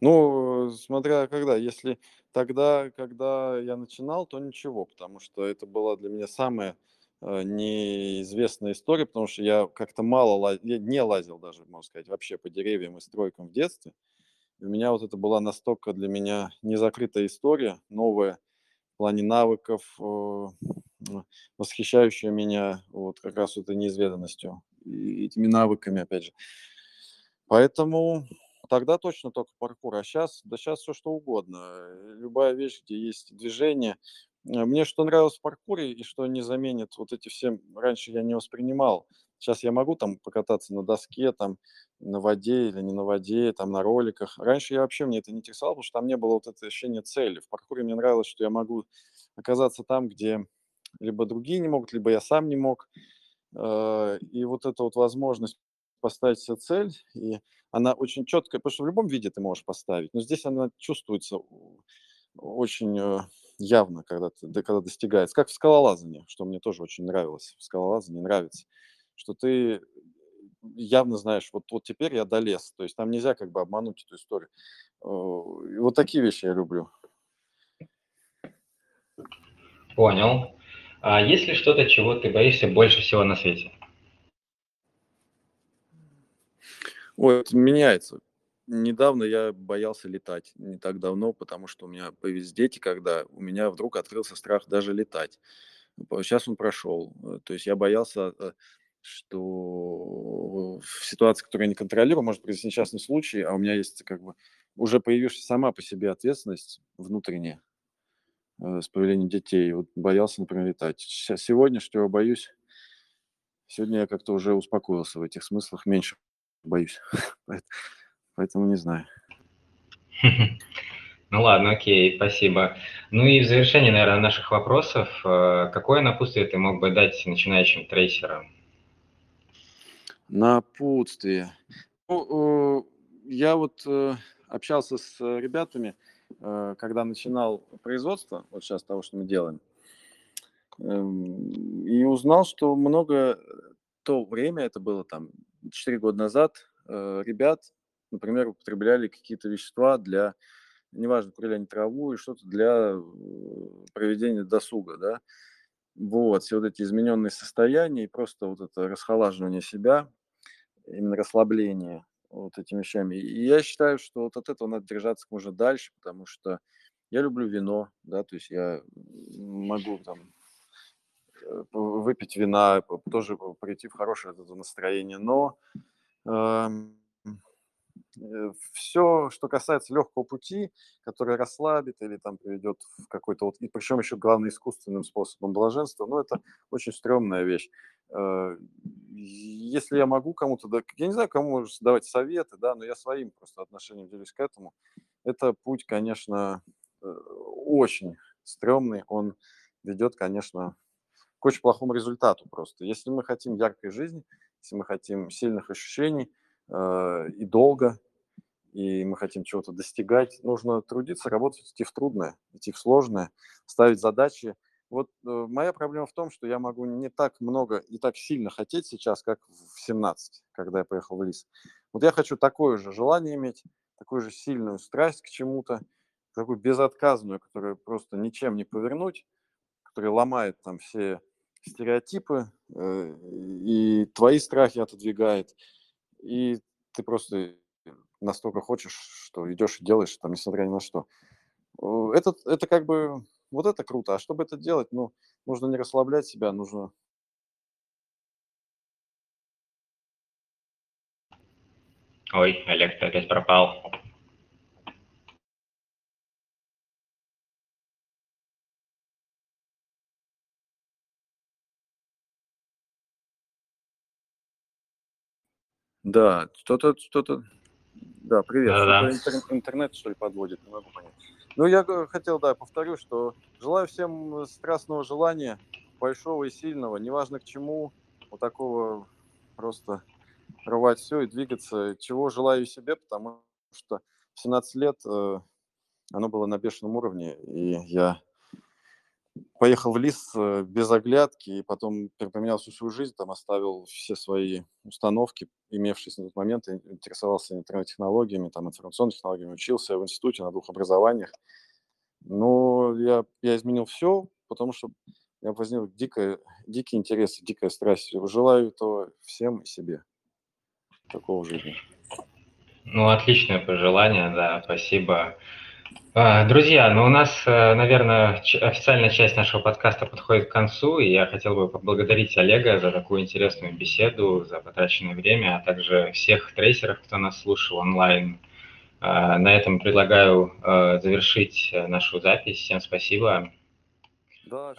ну, смотря когда. Если тогда, когда я начинал, то ничего, потому что это была для меня самая э, неизвестная история, потому что я как-то мало лазил, не лазил даже, можно сказать, вообще по деревьям и стройкам в детстве. И у меня вот это была настолько для меня незакрытая история, новая в плане навыков, восхищающая меня вот как раз этой неизведанностью и этими навыками, опять же. Поэтому тогда точно только паркур, а сейчас, да сейчас все что угодно. Любая вещь, где есть движение. Э, мне что нравилось в паркуре и что не заменит вот эти все, раньше я не воспринимал. Сейчас я могу там покататься на доске, там на воде или не на воде, там на роликах. Раньше я вообще мне это не интересовало, потому что там не было вот это ощущение цели. В паркуре мне нравилось, что я могу оказаться там, где либо другие не могут, либо я сам не мог. Э, и вот эта вот возможность поставить себе цель, и она очень четкая, потому что в любом виде ты можешь поставить, но здесь она чувствуется очень э, явно, когда, ты, когда достигается. Как в скалолазании, что мне тоже очень нравилось. В скалолазании нравится, что ты явно знаешь, вот, вот теперь я долез. То есть там нельзя как бы обмануть эту историю. И вот такие вещи я люблю. Понял. А есть ли что-то, чего ты боишься больше всего на свете? Ой, это меняется. Недавно я боялся летать, не так давно, потому что у меня появились дети, когда у меня вдруг открылся страх даже летать. Сейчас он прошел. Э, то есть я боялся э, что в ситуации, которую я не контролирую, может произойти несчастный случай, а у меня есть как бы уже появившаяся сама по себе ответственность внутренняя э, с появлением детей. Вот боялся, например, летать. Сегодня, что я боюсь, сегодня я как-то уже успокоился в этих смыслах, меньше боюсь. Поэтому не знаю. Ну ладно, окей, спасибо. Ну и в завершение, наверное, наших вопросов, э, какое напутствие ты мог бы дать начинающим трейсерам? Напутствие. Ну, я вот э, общался с ребятами, э, когда начинал производство, вот сейчас того, что мы делаем, эм, и узнал, что много то время, это было там 4 года назад, ребят, например, употребляли какие-то вещества для неважно, курили они траву и что-то для э, проведения досуга, да. Вот, все вот эти измененные состояния и просто вот это расхолаживание себя, именно расслабление вот этими вещами. И я считаю, что вот от этого надо держаться можно дальше, потому что я люблю вино, да, то есть я могу там э, выпить вина, тоже прийти в хорошее настроение, но э, Э, все, что касается легкого пути, который расслабит или там приведет в какой-то вот, и причем еще главное искусственным способом блаженства, ну, это очень стрёмная вещь. Э, если я могу кому-то, я не знаю, кому давать советы, да, но я своим просто отношением делюсь к этому. Это путь, конечно, э, очень стрёмный, он ведет, конечно, к очень плохому результату просто. Если мы хотим яркой жизни, если мы хотим сильных ощущений – Э, и долго, и мы хотим чего-то достигать, нужно трудиться, работать, идти в трудное, идти в сложное, ставить задачи. Вот э, моя проблема в том, что я могу не так много и так сильно хотеть сейчас, как в 17, когда я поехал в Лис. Вот я хочу такое же желание иметь, такую же сильную страсть к чему-то, такую безотказную, которую просто ничем не повернуть, которая ломает там все стереотипы э, и твои страхи отодвигает, и ты просто настолько хочешь, что идешь и делаешь, там, несмотря ни на что. Это, это как бы, вот это круто. А чтобы это делать, ну, нужно не расслаблять себя, нужно... Ой, Олег, ты опять пропал. Да, что-то, что-то, да, привет, Да-да. интер- интернет, что ли, подводит, не могу понять. Ну, я хотел, да, повторю, что желаю всем страстного желания, большого и сильного, неважно к чему, вот такого просто рвать все и двигаться, чего желаю себе, потому что в 17 лет э, оно было на бешеном уровне, и я поехал в лис э, без оглядки, и потом поменял всю свою жизнь, там оставил все свои установки, имевшиеся на тот момент, интересовался интернет-технологиями, там, информационными технологиями, учился в институте на двух образованиях. Но я, я изменил все, потому что меня возник дикая, дикий интерес, дикая страсть. Желаю этого всем и себе. Такого жизни. Ну, отличное пожелание, да, спасибо. А, друзья, ну у нас, э, наверное, официальная часть нашего подкаста подходит к концу, и я хотел бы поблагодарить Олега за такую интересную беседу, за потраченное время, а также всех трейсеров, кто нас слушал онлайн. А, на этом предлагаю э, завершить нашу запись. Всем спасибо. Да,